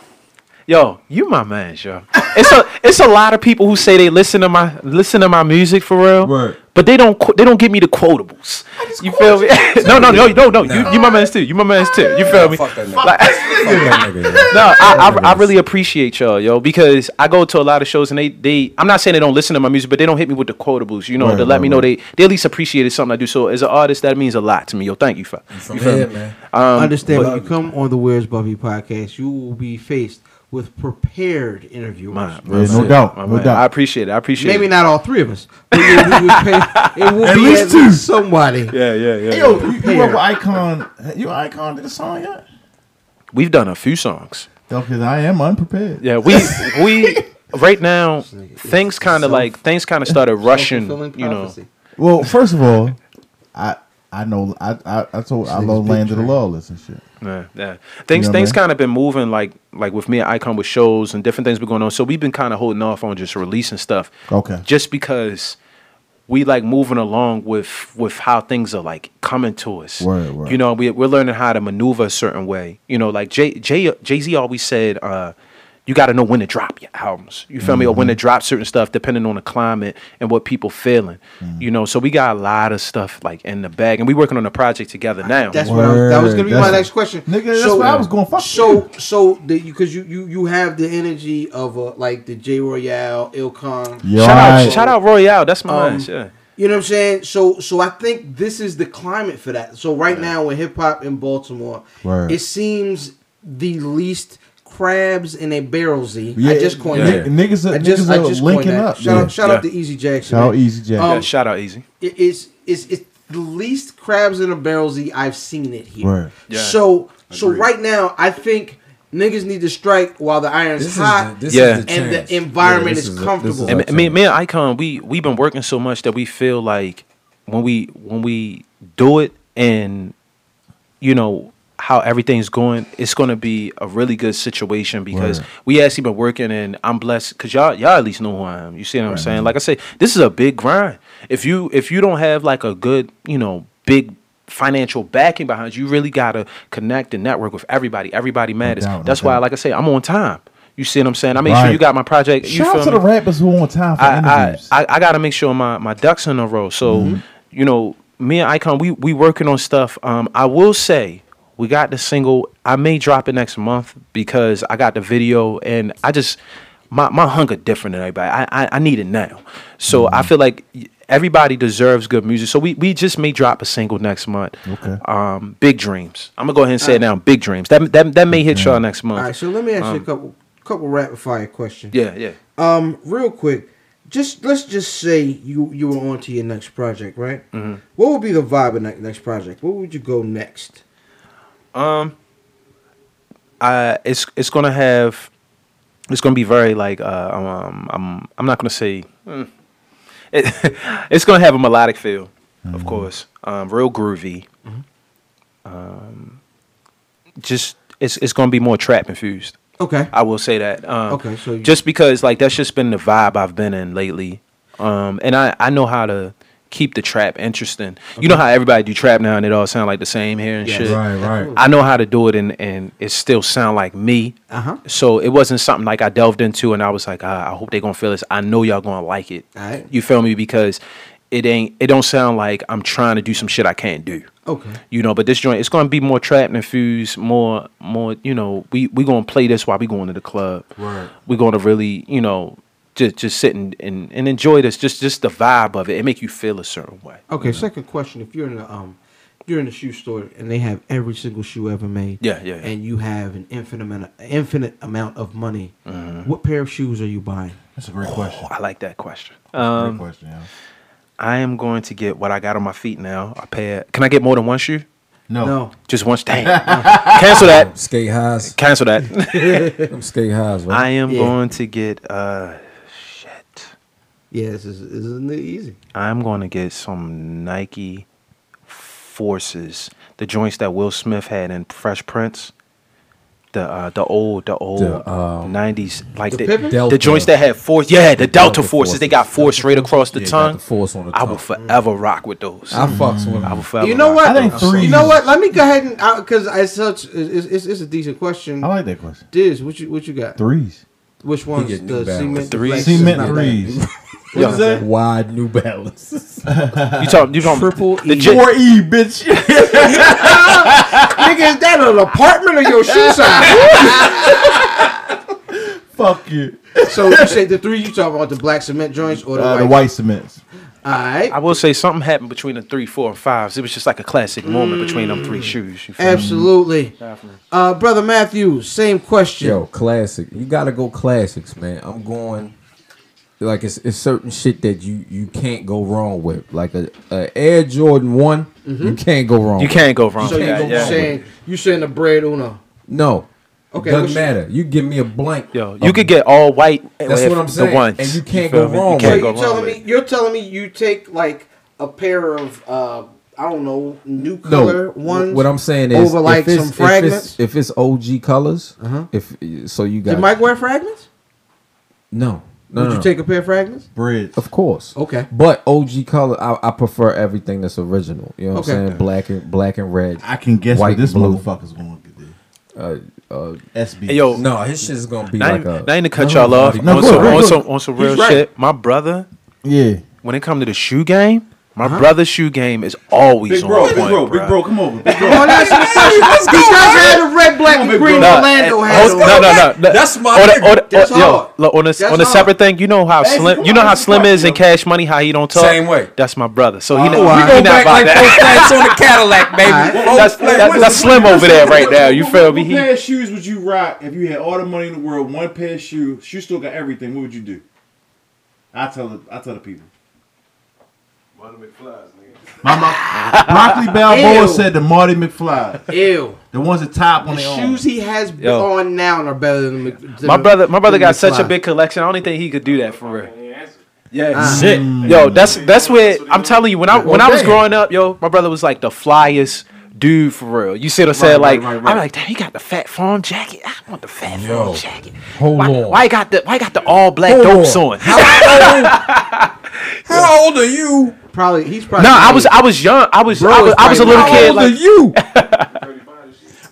Yo, you my man, yo. It's a it's a lot of people who say they listen to my listen to my music for real, Word. but they don't qu- they don't give me the quotables. You feel me? no, no, no, no, no. You you my man's too. You my man's too. You feel me? Fuck that nigga. Like- Fuck that nigga. yeah. no, I, I I really appreciate y'all, yo, because I go to a lot of shows and they they I'm not saying they don't listen to my music, but they don't hit me with the quotables, you know, Right, to let right, me know right. they they at least appreciated something I do. So as an artist, that means a lot to me, yo. Thank you for From you feel here, me? man. Um, Understand but- when you come on the Where's Buffy podcast, you will be faced with prepared interviewers. My- Yeah, no shit, doubt, my no man. doubt. I appreciate it. I appreciate Maybe it. not all three of us, but you, we would pay, it will At be least at two. least somebody. Yeah, yeah, yeah. Hey, yo, you, you work with Icon. You Icon did a song yet? We've done a few songs. Because I am unprepared. Yeah, we we right now things kind of like things kind of started rushing. You know. Well, first of all, I I know I I, I told I nigga's love Land of the train. Lawless and shit. yeah, yeah. Things know what I things mean? kind of been moving like like with me and Icon with shows and different things been going on. So we've been kind of holding off on just releasing stuff. Okay. Just because we like moving along with with how things are like coming to us. Word, word. You know, we we're learning how to maneuver a certain way. You know, like Jay Jay Jay Z always said, uh, you you got to know when to drop your albums. You feel me? Or when Mm-hmm. to drop certain stuff, depending on the climate and what people feeling. Mm. You know, so we got a lot of stuff like in the bag, and we working on a project together now. That's what I, that was gonna be Word. my That's- next question. Nigga, that's what I was going, fuck So so because you you you have the energy of a like the J Royale, Icon. Yeah, shout out, alright. shout out Royale. That's my Um, man. Yeah. You know what I'm saying? So so I think this is the climate for that. So right now with hip hop in Baltimore, Word. it seems the least crabs in a barrelsy. Yeah, I just coined yeah. that. Niggas are- I just, niggas I are just linking coined that. up, Shout yeah. out shout Yeah. out to Easy Jackson. Shout out man. Easy Jack. Um, yeah, shout out Easy. it is it's it's the least crabs in a barrelsy I've seen it here. Word. Yeah. So so right now I think niggas need to strike while the iron's This is hot. the, this Yeah. is the And the chance. environment this is a- this comfortable. is And our me, me and Icon, we we've been working so much that we feel like when we when we do it and you know how everything's going, it's going to be a really good situation because Word. we actually been working and I'm blessed because y'all y'all at least know who I am. You see what I'm saying? Like I say, this is a big grind. If you if you don't have like a good you know big financial backing behind you, you really gotta connect and network with everybody. Everybody matters. doubt, no That's why, doubt. like I say, I'm on time. You see what I'm saying? I make sure you got my project. You Shout out to me? the rappers who on time for I, I, interviews. I, I got to make sure my, my ducks in a row. So, Mm-hmm. you know, me and Icon, we we working on stuff. Um, I will say we got the single. I may drop it next month because I got the video and I just my my hunger different than everybody. I I, I need it now. So Mm-hmm. I feel like everybody deserves good music. So we we just may drop a single next month. Okay. Um, big dreams. I'm gonna go ahead and say it now. Big dreams. That that that may hit y'all next month. All right, so let me ask you a couple couple rapid fire questions. Yeah, yeah. Um, real quick, just let's just say you you were on to your next project, right? Mm-hmm. What would be the vibe of that next project? Where would you go next? Um, I it's it's gonna have it's gonna be very like uh um I'm I'm not gonna say mm. it, it's gonna have a melodic feel, of course. Um, real groovy. Um, just it's it's gonna be more trap infused. Okay. I will say that. Um, Okay, so you- just because like that's just been the vibe I've been in lately, um, and I I know how to keep the trap interesting. You know how everybody do trap now and it all sound like the same here and Yes. shit. Right, right. I know how to do it and and it still sound like me. Uh-huh. So it wasn't something like I delved into and I was like, ah, I hope they gonna feel this. I know y'all gonna like it. Alright. You feel me? Because it ain't it don't sound like I'm trying to do some shit I can't do. Okay. You know, but this joint it's gonna be more trap infused, more more, you know, we we gonna play this while we going to the club. Right. We're gonna really, you know, just just sit and, and, and enjoy this, just just the vibe of it. It make you feel a certain way. Okay. Second question: If you're in the um, you're in the shoe store and they have every single shoe ever made, Yeah, yeah, yeah. and you have an infinite amount, of, infinite amount of money, Mm-hmm. what pair of shoes are you buying? That's a great question. I like that question. Great Um, question, yeah. I am going to get what I got on my feet now. A pair. Can I get more than one shoe? No. No. Just one. Damn. Cancel that. Skate highs. Cancel that. Them skate highs, right? I am Yeah. going to get. uh Shit. Yeah, this is this isn't easy. I'm going to get some Nike Forces, the joints that Will Smith had in Fresh Prince. The uh, the old the old The, um, nineties like the the, the joints that had force. Yeah, the, Delta, Delta forces. They got forces. force right across the Yeah, got tongue. the force on the I will tongue. forever rock with those. I fucks with I will forever. You know rock. what? I think You know what? Let me go ahead and because it's such it's, it's, it's a decent question. I like that question. Diz, what you what you got? Threes. Which one's get New the Balance. cement? Threes. Cement threes. bad. What is that? Wide New Balance. You talking? You talking? Triple the E. j- Four E, bitch. Nigga, is that an apartment or your shoe size? Fuck you. so you say the three you talking about the black cement joints or the Uh, white? the white cements. All right. I will say something happened between the three, four, and fives. It was just like a classic moment between them three shoes. You feel me? Absolutely. Uh, brother Matthews, same question. Yo, classic. You gotta go classics, man. I'm going like it's, it's certain shit that you you can't go wrong with. Like a, a Air Jordan one, you can't go wrong. You with. can't go wrong so you that. you Yeah. saying you saying the bread uno? No. Okay, Doesn't matter. You give me a blank. Yo, you could get all white. That's what I'm the saying. ones, And you can't feel go me? wrong You with can't you go telling wrong me with it. you're telling me you take like a pair of uh I don't know new No, color ones. what I'm saying is, over, like, if it's, some if it's, if it's OG colors, Uh-huh. if so, you got Did Mike wear fragments? no, no, Would no, you take a pair of fragments? Bread. Of course. Okay. But OG color, I, I prefer everything that's original. You know what Okay. I'm saying? Black and black and red. I can guess White what this blue. motherfucker's going to do. Uh, uh, SB. Hey, yo, no, his shit is gonna be Not, like even- a. not even to cut y'all off. no, on, go some, ahead, on, go some, on some He's real right. shit, my brother, Yeah. when it come to the shoe game, my brother's shoe game is always Big on bro, point, big bro, big bro, come over. Big bro. Oh, that's the question. He does have the red, black, on, and big green bro. Orlando Nah, hat hold- on. no, no, no, no. That's my on a, nigga. on a, That's yo, look, on a, That's on a hard. separate thing, you know how Hey, slim, you know on, how Slim talk, is in. Cash Money, how he don't talk. Same way. That's my brother. So he, Oh, not, wow. he, he Go not back about like that. four flats on the Cadillac, baby. That's, that's, that's Slim over there right now. You feel me? What He, pair of shoes would you rock if you had all the money in the world? One pair of shoes, you still got everything. What would you do? I tell the I tell the people. Mama, Broccoli Balboa Ew. said the Marty McFly, Ew. the ones that top on The their shoes he has Yo. on now are better than the than my brother, my brother got the such a big collection. I don't think he could do that for real. Yeah, Ah. shit. Yo, that's that's where I'm telling you. When I when I was damn. growing up, yo, my brother was like the flyest dude for real. You see what I'm saying? right, like right, right. I'm like, damn, he got the Phat Farm jacket. I want the Phat Yo, Farm jacket. hold why, on. why he got the why he got the all black Hold dopes on. on? How old? How old are you? Probably he's probably. No, I was I was young. I was Bro I was, is I was a probably- little How kid. old Like, are you?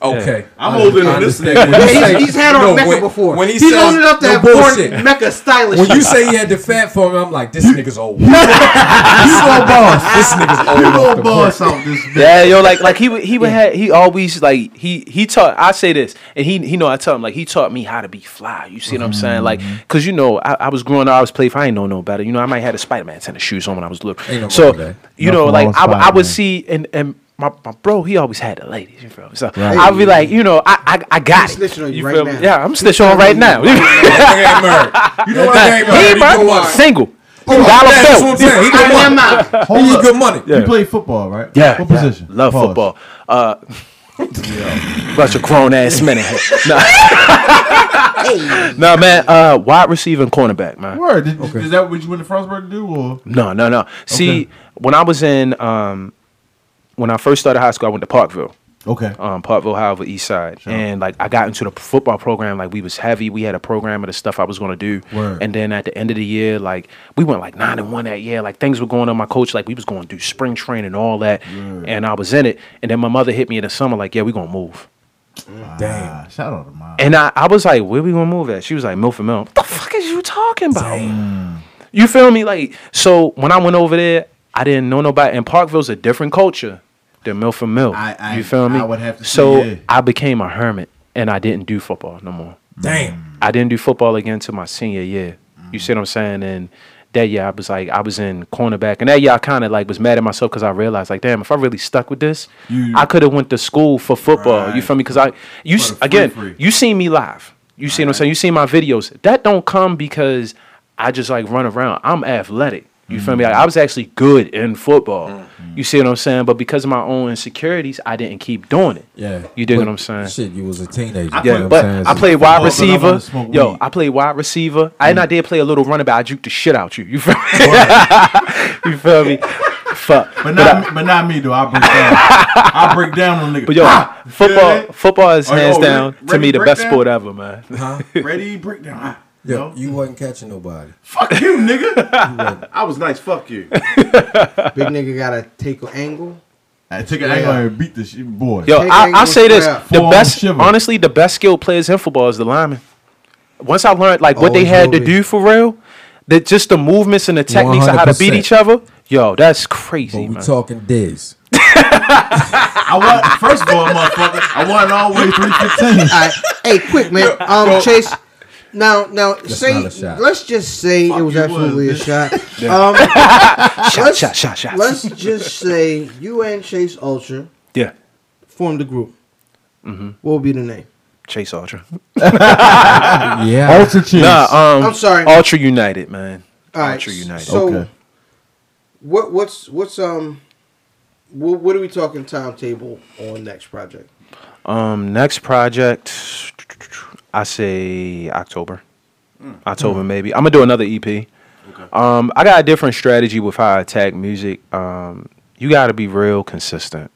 Okay, I'm older than I this understand. nigga. When you Yeah, say- he's, he's had on no, Mecca when- before. When he he's said old enough to no have bullshit. worn Mecca stylish. When you say he had the fat form, I'm like, this nigga's old. you go boss. This nigga's old. You off boss break. out this bitch. Yeah, yo, like like he would he would have he always like he he taught I say this and he he know I tell him like he taught me how to be fly. You see what I'm saying? Like Mm-hmm. cause you know I, I was growing up I was playing I ain't know no better. You know I might have had a Spider Man tennis shoes on when I was little. Ain't no so you Nothing know like I, would- I would see and and. My, my bro, he always had the ladies. You feel me? So I'd be like, you know, I I, I got He's it. on you You right feel me? now. Yeah, I'm He's snitching on right now. Nigga ain't married. You know what? Nah, Nigga ain't he married. He ain't go married. wide. single. Yeah, Dollar that's bill. what I'm saying. He go I am wide. out. He need good money. You play football, right? Yeah. What yeah. position? Love Pause. football. Uh, bunch of grown ass men. in here. No. no, man. Uh, wide receiver and cornerback, man. Word. Did, Is that what you went to Frostburg to do, or No, no, no. See, Okay. when I was in, um, when I first started high school, I went to Parkville. okay? um, Parkville, however, East Side, and like I got into the football program. Like we was heavy. We had a program of the stuff I was going to do, Word. and then at the end of the year, like we went like nine and one that year. Like things were going on. My coach, like we was going to do spring training and all that, and I was in it. And then my mother hit me in the summer, like, "Yeah, we gonna move." Damn. Ah, shout out to mom. And I, I was like, "Where we gonna move at?" She was like, "Milford Mill." What the fuck is you talking about? You feel me? Like so, when I went over there, I didn't know nobody. And Parkville's a different culture than Milford Mill. I- I- you feel me? I would have to So say, yeah. I became a hermit, and I didn't do football no more. Damn. I didn't do football again until my senior year. You mm. see what I'm saying? And that year I was like, I was in cornerback, and that year I kind of like was mad at myself because I realized like, damn, if I really stuck with this, You- I could have went to school for football. You feel me? Because I, you s- For the free again, free. you seen me live. You see what I'm saying? You see my videos. That don't come because I just like run around. I'm athletic. You feel me? Like, I was actually good in football. Mm. You see what I'm saying? But because of my own insecurities, I didn't keep doing it. Yeah. You dig But what I'm saying? Shit, you was a teenager. I you know Yeah, but I'm I saying? played wide Football, I receiver. Yo. I played wide receiver. I and mm. I did play a little running back. I juked the shit out you. You feel me? you feel me? Fuck. But not, me, but not me though. I break down. I break down on nigga. But yo, Ah, football, football is Oh, yo, hands ready- down to ready me the best down? sport ever, man. Huh? ready break down. Ah. Ah, Yo, no. you wasn't catching nobody. Fuck you, nigga. I was nice. Fuck you. Big nigga gotta take an angle. I took an angle and beat the shit, boy. Yo, Take I, angle I say this: strap. the Forearm best, shiver. honestly, the best skilled players in football is the lineman. Once I learned like what they had will to be. do for real, that just the movements and the techniques of how to beat each other. Yo, that's But crazy, we man. talking Diz. I want first of all, motherfucker. I want always three fifteen. All right, hey, quick man. Um, Chase. Now, now, say not a shot. let's just say it was you absolutely a was, shot. Um, shot, let's- shot, shot, shot. let's just say you and Chase Ultra yeah, formed a group. Mm-hmm. What would be the name? Chase Ultra. Yeah. Ultra cheese. Nah, um, I'm sorry. Ultra United, man. All right, Ultra United. So, Okay. what what's what's um, what, what are we talking timetable on next project? Um, next project, I say October. October maybe. I'm gonna do another EP. Um, I got a different strategy with how I attack music. Um, you got to be real consistent.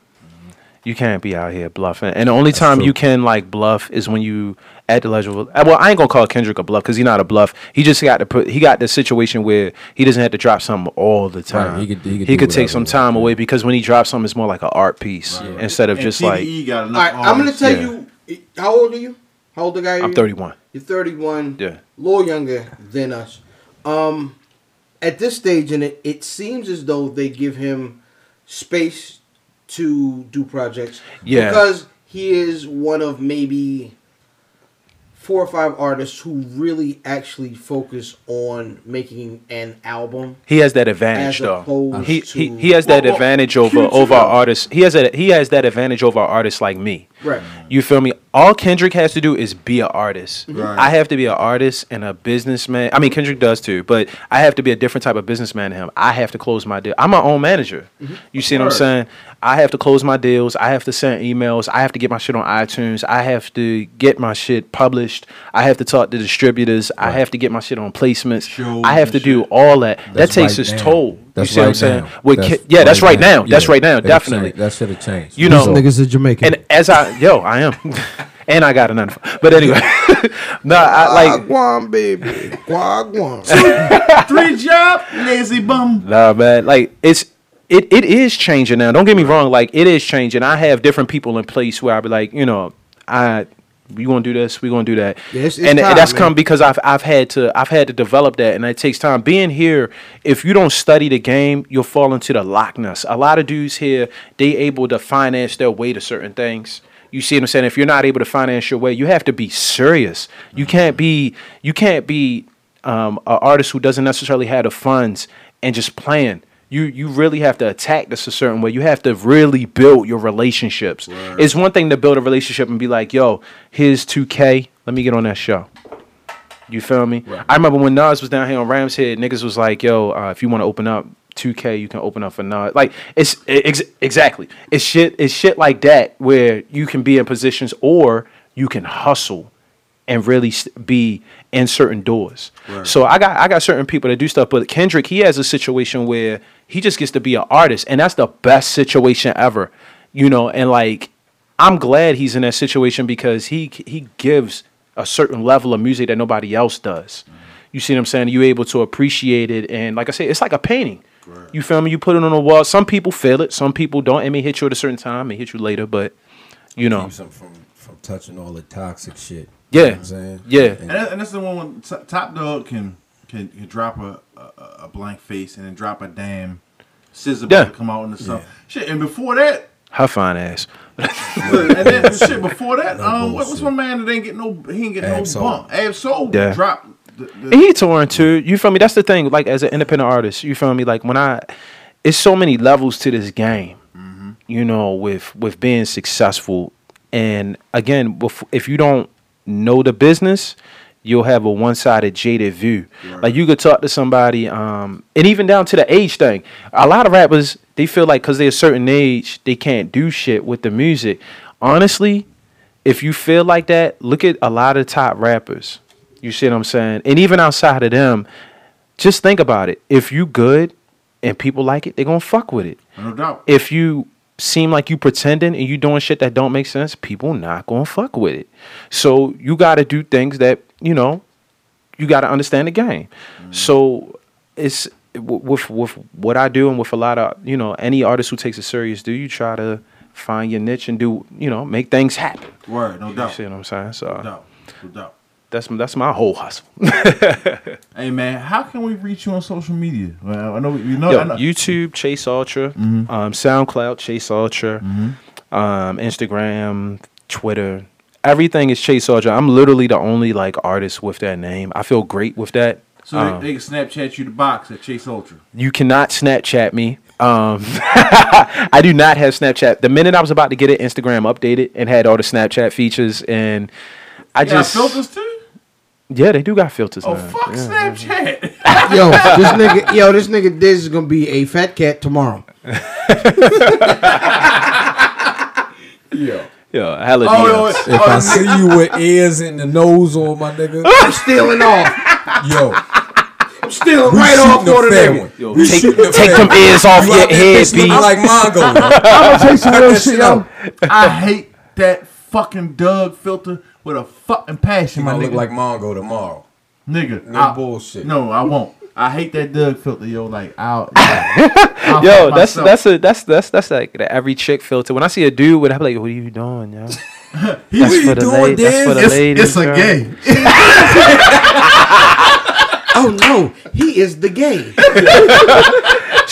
You can't be out here bluffing. And the only time true. you can like bluff is when you at the level. Well, I ain't gonna call Kendrick a bluff because he's not a bluff. He just got to put. He got the situation where he doesn't have to drop something all the time. he could- he could he could take some time away because when he drops something, it's more like an art piece instead of And just like. TDE got All enough right, I'm gonna tell yeah. you How old are you? How old the guy? I'm 31. You're 31. Yeah. A little younger than us. Um, at this stage in it, it seems as though they give him space to do projects. Yeah. Because he is one of maybe four or five artists who really actually focus on making an album. He has that advantage As though. He, to- he he has that Well, well, advantage over Kendrick over too. artists. He has a he has that advantage over artists like me. Right. You feel me? All Kendrick has to do is be an artist. Mm-hmm. Right. I have to be an artist and a businessman. I mean, Kendrick does too, but I have to be a different type of businessman than him. I have to close my deal. I'm my own manager. Mm-hmm. You see what I'm saying? I have to close my deals. I have to send emails. I have to get my shit on iTunes. I have to get my shit published. I have to talk to distributors. I have to get my shit on placements. Shows I have to and do all that. that takes right its now. toll. That's you see what I'm saying? now. With That's Ke- yeah, that's right now. That's Yeah. right now. It'll Definitely. change. That should have changed. You know, These niggas are Jamaican. and as I yo, I am, and I got a nine. But anyway, no, I like Wagwan, baby. Wagwan. Three job, lazy bum. Nah, man. Like it's it it is changing now. Don't get me wrong. Like it is changing. I have different people in place where I be like, you know, I we gonna do this, we gonna do that, Yeah, it's- it's and, time, and that's man. come because I've I've had to I've had to develop that, and it takes time. Being here, if you don't study the game, you'll fall into the Loch Ness. A lot of dudes here, they able to finance their way to certain things. You see what I'm saying? If you're not able to finance your way, you have to be serious. You can't be you can't be um, an artist who doesn't necessarily have the funds and just playing. You you really have to attack this a certain way. You have to really build your relationships. It's one thing to build a relationship and be like, "Yo, here's 2K. Let me get on that show." You feel me? I remember when Nas was down here on Rams Head, niggas was like, "Yo, uh, if you want to open up 2K, you can open up for Nas." Like it's ex- exactly it's shit. It's shit like that where you can be in positions or you can hustle and really be in certain doors. So I got I got certain people that do stuff, but Kendrick he has a situation where he just gets to be an artist, and that's the best situation ever. You know, and like I'm glad he's in that situation because he he gives a certain level of music that nobody else does. You see what I'm saying? You're able to appreciate it, and like I say, it's like a painting. You feel me? You put it on a wall. Some people feel it, some people don't. It may hit you at a certain time, it may hit you later, but you know, from from touching all the toxic shit. Yeah. You know what I'm saying? Yeah. And- And, that, and that's the one when T- Top Dawg can can, can drop a, a a blank face and then drop a damn scissor Yeah. to come out in the sun. Shit, and before that, her fine ass. and then shit before that, No um, what was my man that ain't get no he ain't get no Ab-Soul. bump. Ab Soul Yeah. dropped. The, the, And he touring too. You feel me? That's the thing. Like as an independent artist, you feel me? Like when I, it's so many levels to this game. You know, with with being successful, and again, if you don't know the business, you'll have a one sided jaded view. Like you could talk to somebody, um, and even down to the age thing. A lot of rappers they feel like because they're a certain age, they can't do shit with the music. Honestly, if you feel like that, look at a lot of top rappers. You see what I'm saying? And even outside of them, just think about it. If you good and people like it, they're gonna fuck with it. no doubt. If you seem like you pretending and you doing shit that don't make sense, people not gonna fuck with it. So you gotta do things that, you know, you gotta understand the game. Mm. So it's with with what I do and with a lot of you know any artist who takes it serious, do you try to find your niche and do you know make things happen? Word, no You doubt. You see what I'm saying? No So doubt. No doubt. That's that's my whole hustle. Hey man, how can we reach you on social media? Well, I know you know. Yo, know. YouTube Chase Ultra, um, SoundCloud Chase Ultra, um, Instagram, Twitter, everything is Chase Ultra. I'm literally the only like artist with that name. I feel great with that. so Um, they, they can Snapchat you the box at Chase Ultra. you cannot Snapchat me. Um, I do not have Snapchat. The minute I was about to get it, Instagram updated and had all the Snapchat features, and I You got just filters too. Yeah, they do got filters. Oh now. fuck Yeah. Snapchat. yo, this nigga, yo, this nigga Diz is gonna be a fat cat tomorrow. Yo. Yo, hella Oh, yo, DMs. If oh, I see you with ears in the nose on my nigga, I'm stealing off. yo, I'm stealing we right off the for the nigga. one. Yo, We take shooting the take fair them ears off You your head, bitch looking B. like Mongo. yo. I'm gonna take some real shit shit out. out. I hate that fucking Doug filter with a fucking passion, You my nigga. look like Mongo tomorrow. nigga, No I- bullshit. No, I won't. I hate that Doug filter, yo. Like, I'll, I'll Yo, that's myself. that's a that's that's that's like the every chick filter. When I see a dude with, I'm like, what are you doing, yo? That's for the doing, ladies. That's for the It's, ladies. it's a girl. game. Oh no, he is the gay.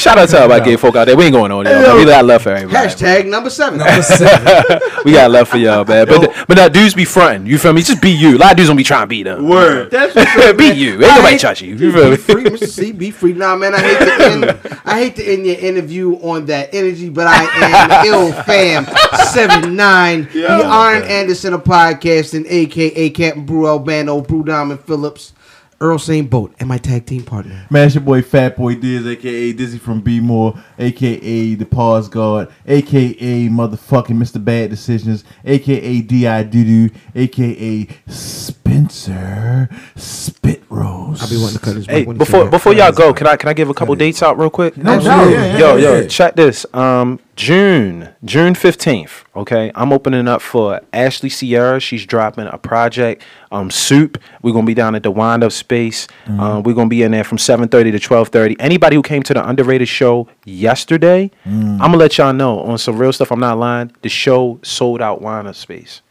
Shout out to all my gay folk out there. We ain't going on there. We got love for everybody. Hashtag number seven. Number seven. We got love for y'all, man. But but now dudes be fronting. You feel me? Just be you. A lot of dudes don't be trying to be them. Word. That's be you. Ain't nobody touch you. You feel Be me? free, Mr. C. Be free. Nah, man. I hate to end. I hate to end your interview on that energy, but I am ill fam seven nine. The Arn Anderson of podcasting, aka Captain Brew Albano, Brew Diamond Phillips, Earl St. Boat, and my tag team partner. Man, it's your boy Fat Boy Diz, aka Dizzy from B More, aka The Pause Guard, aka motherfucking Mr. Bad Decisions, aka D.I. Doodoo, aka Spencer Spit Rose. I'll be wanting to cut his Hey, mic when he before before y'all go, can I can I give a couple dates out real quick? No, Absolutely. yeah, yeah, yo, yeah, yo, yeah. check this. Um, June, June fifteenth. Okay, I'm opening up for Ashley Sierra. She's dropping a project, um, Soup. We're gonna be down at the Wind Up Space. Um, we're gonna be in there from seven thirty to twelve thirty. Anybody who came to the Underrated show yesterday, I'm gonna let y'all know on some real stuff. I'm not lying. The show sold out Wind Up Space.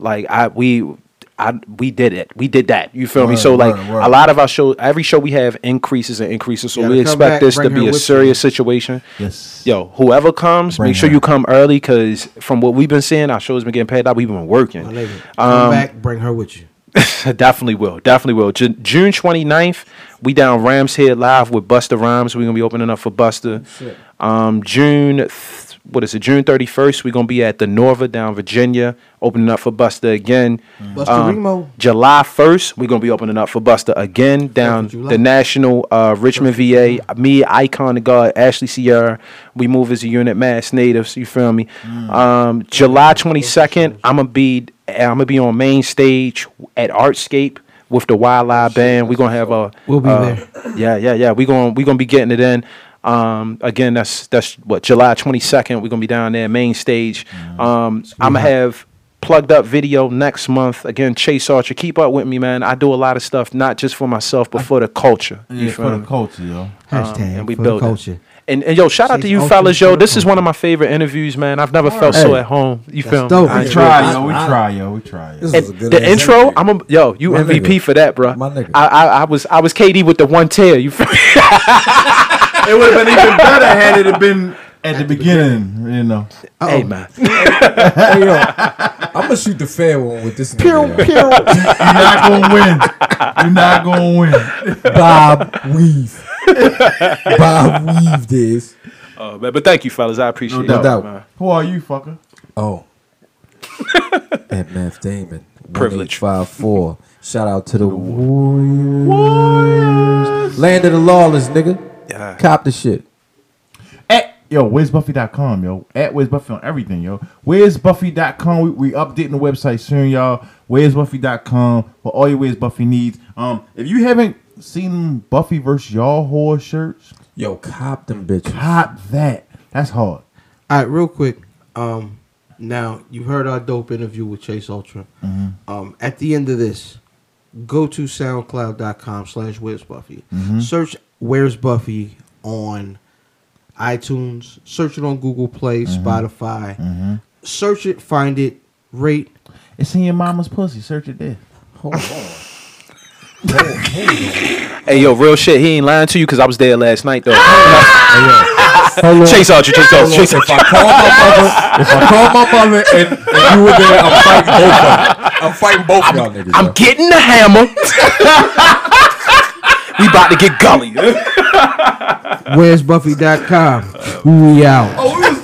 Like I we. I, we did it. We did that. You feel me? So like word, word. a lot of our show, every show we have increases and increases. So we expect back, this to be a with you. serious situation. Yes. Yo, whoever comes, Bring make sure her. you come early because from what we've been seeing, our show's been getting paid out. We've been working. Nigga, come back, bring her with you. definitely will. Definitely will. Ju- June 29th, we down Rams Head Live with Busta Rhymes. We're going to be opening up for Busta. Um, June, th- what is it? June 31st, we're going to be at the Norva down Virginia, opening up for Busta again. Busta Um, Remo. July 1st, we're going to be opening up for Busta again down the National uh, Richmond VA. Me, Icon, the God, Ashley Sierra. We move as a unit, Mass Natives. You feel me? Um, July 22nd, I'm going to be I'm gonna be on main stage at Artscape with the Wild Wildlife Band. We're gonna have a We'll be uh, there. Yeah, yeah, yeah. We're gonna we gonna be getting it in. Um, again, that's that's what July 22nd. We're gonna be down there main stage. Um, I'm gonna have plugged up video next month. Again, Chase Ultra. Keep up with me, man. I do a lot of stuff not just for myself, but for the culture. You Yeah, feel for me? the culture, yo. Hashtag Um, and we for the build it. culture. And, and yo, shout out to you Archer fellas, yo. This is one of my favorite interviews, man. I've never felt so at home. You feel dope. me? We We I try, it. yo. We try, yo. We try. Yo. This And a good the intro, interview. I'm a yo, you My MVP nigga. for that, bro. My nigga. I, I I was I was KD with the one tail. You feel me? It would have been even better had it have been at the beginning, you know. Hey man, Hey, yo, I'm gonna shoot the fair one with this. Pew, pew. You're not gonna win. You're not gonna win. Bob Weave. Bob Weave this. oh, man, but thank you, fellas. I appreciate No it. doubt. man. Who are you, fucker? Oh. At Math Damon. Privilege. Five four. Shout out to the Warriors. Land of the lawless, nigga. Yeah. Cop the shit. At yo, where's Buffy.com, yo? At where's Buffy on everything, yo. Where's Buffy.com? We, we updating the website soon, y'all. Where's Buffy.com for all your Where's Buffy needs. Um, if you haven't seen Buffy versus y'all horror shirts, Yo, cop them bitches. cop that. That's hard. All right, real quick. Um, now you heard our dope interview with Chase Ultra. Um, at the end of this, go to SoundCloud.com slash Where's Buffy. Search Where's Buffy on iTunes. Search it on Google Play, mm-hmm. Spotify. Mm-hmm. Search it, find it, rate. It's in your mama's pussy. Search it there. Hold on. Hey yo, real shit. He ain't lying to you because I was there last night though. Ah! Hold on. Chase Ultra, Chase Ultra, Hold on. If I call my mother, if I call my mother and, and you were there, I'm fighting both of them. I'm fighting both of y'all niggas. I'm yo. getting the hammer. we about to get gully. Where's Buffy.com? We out. Oh, we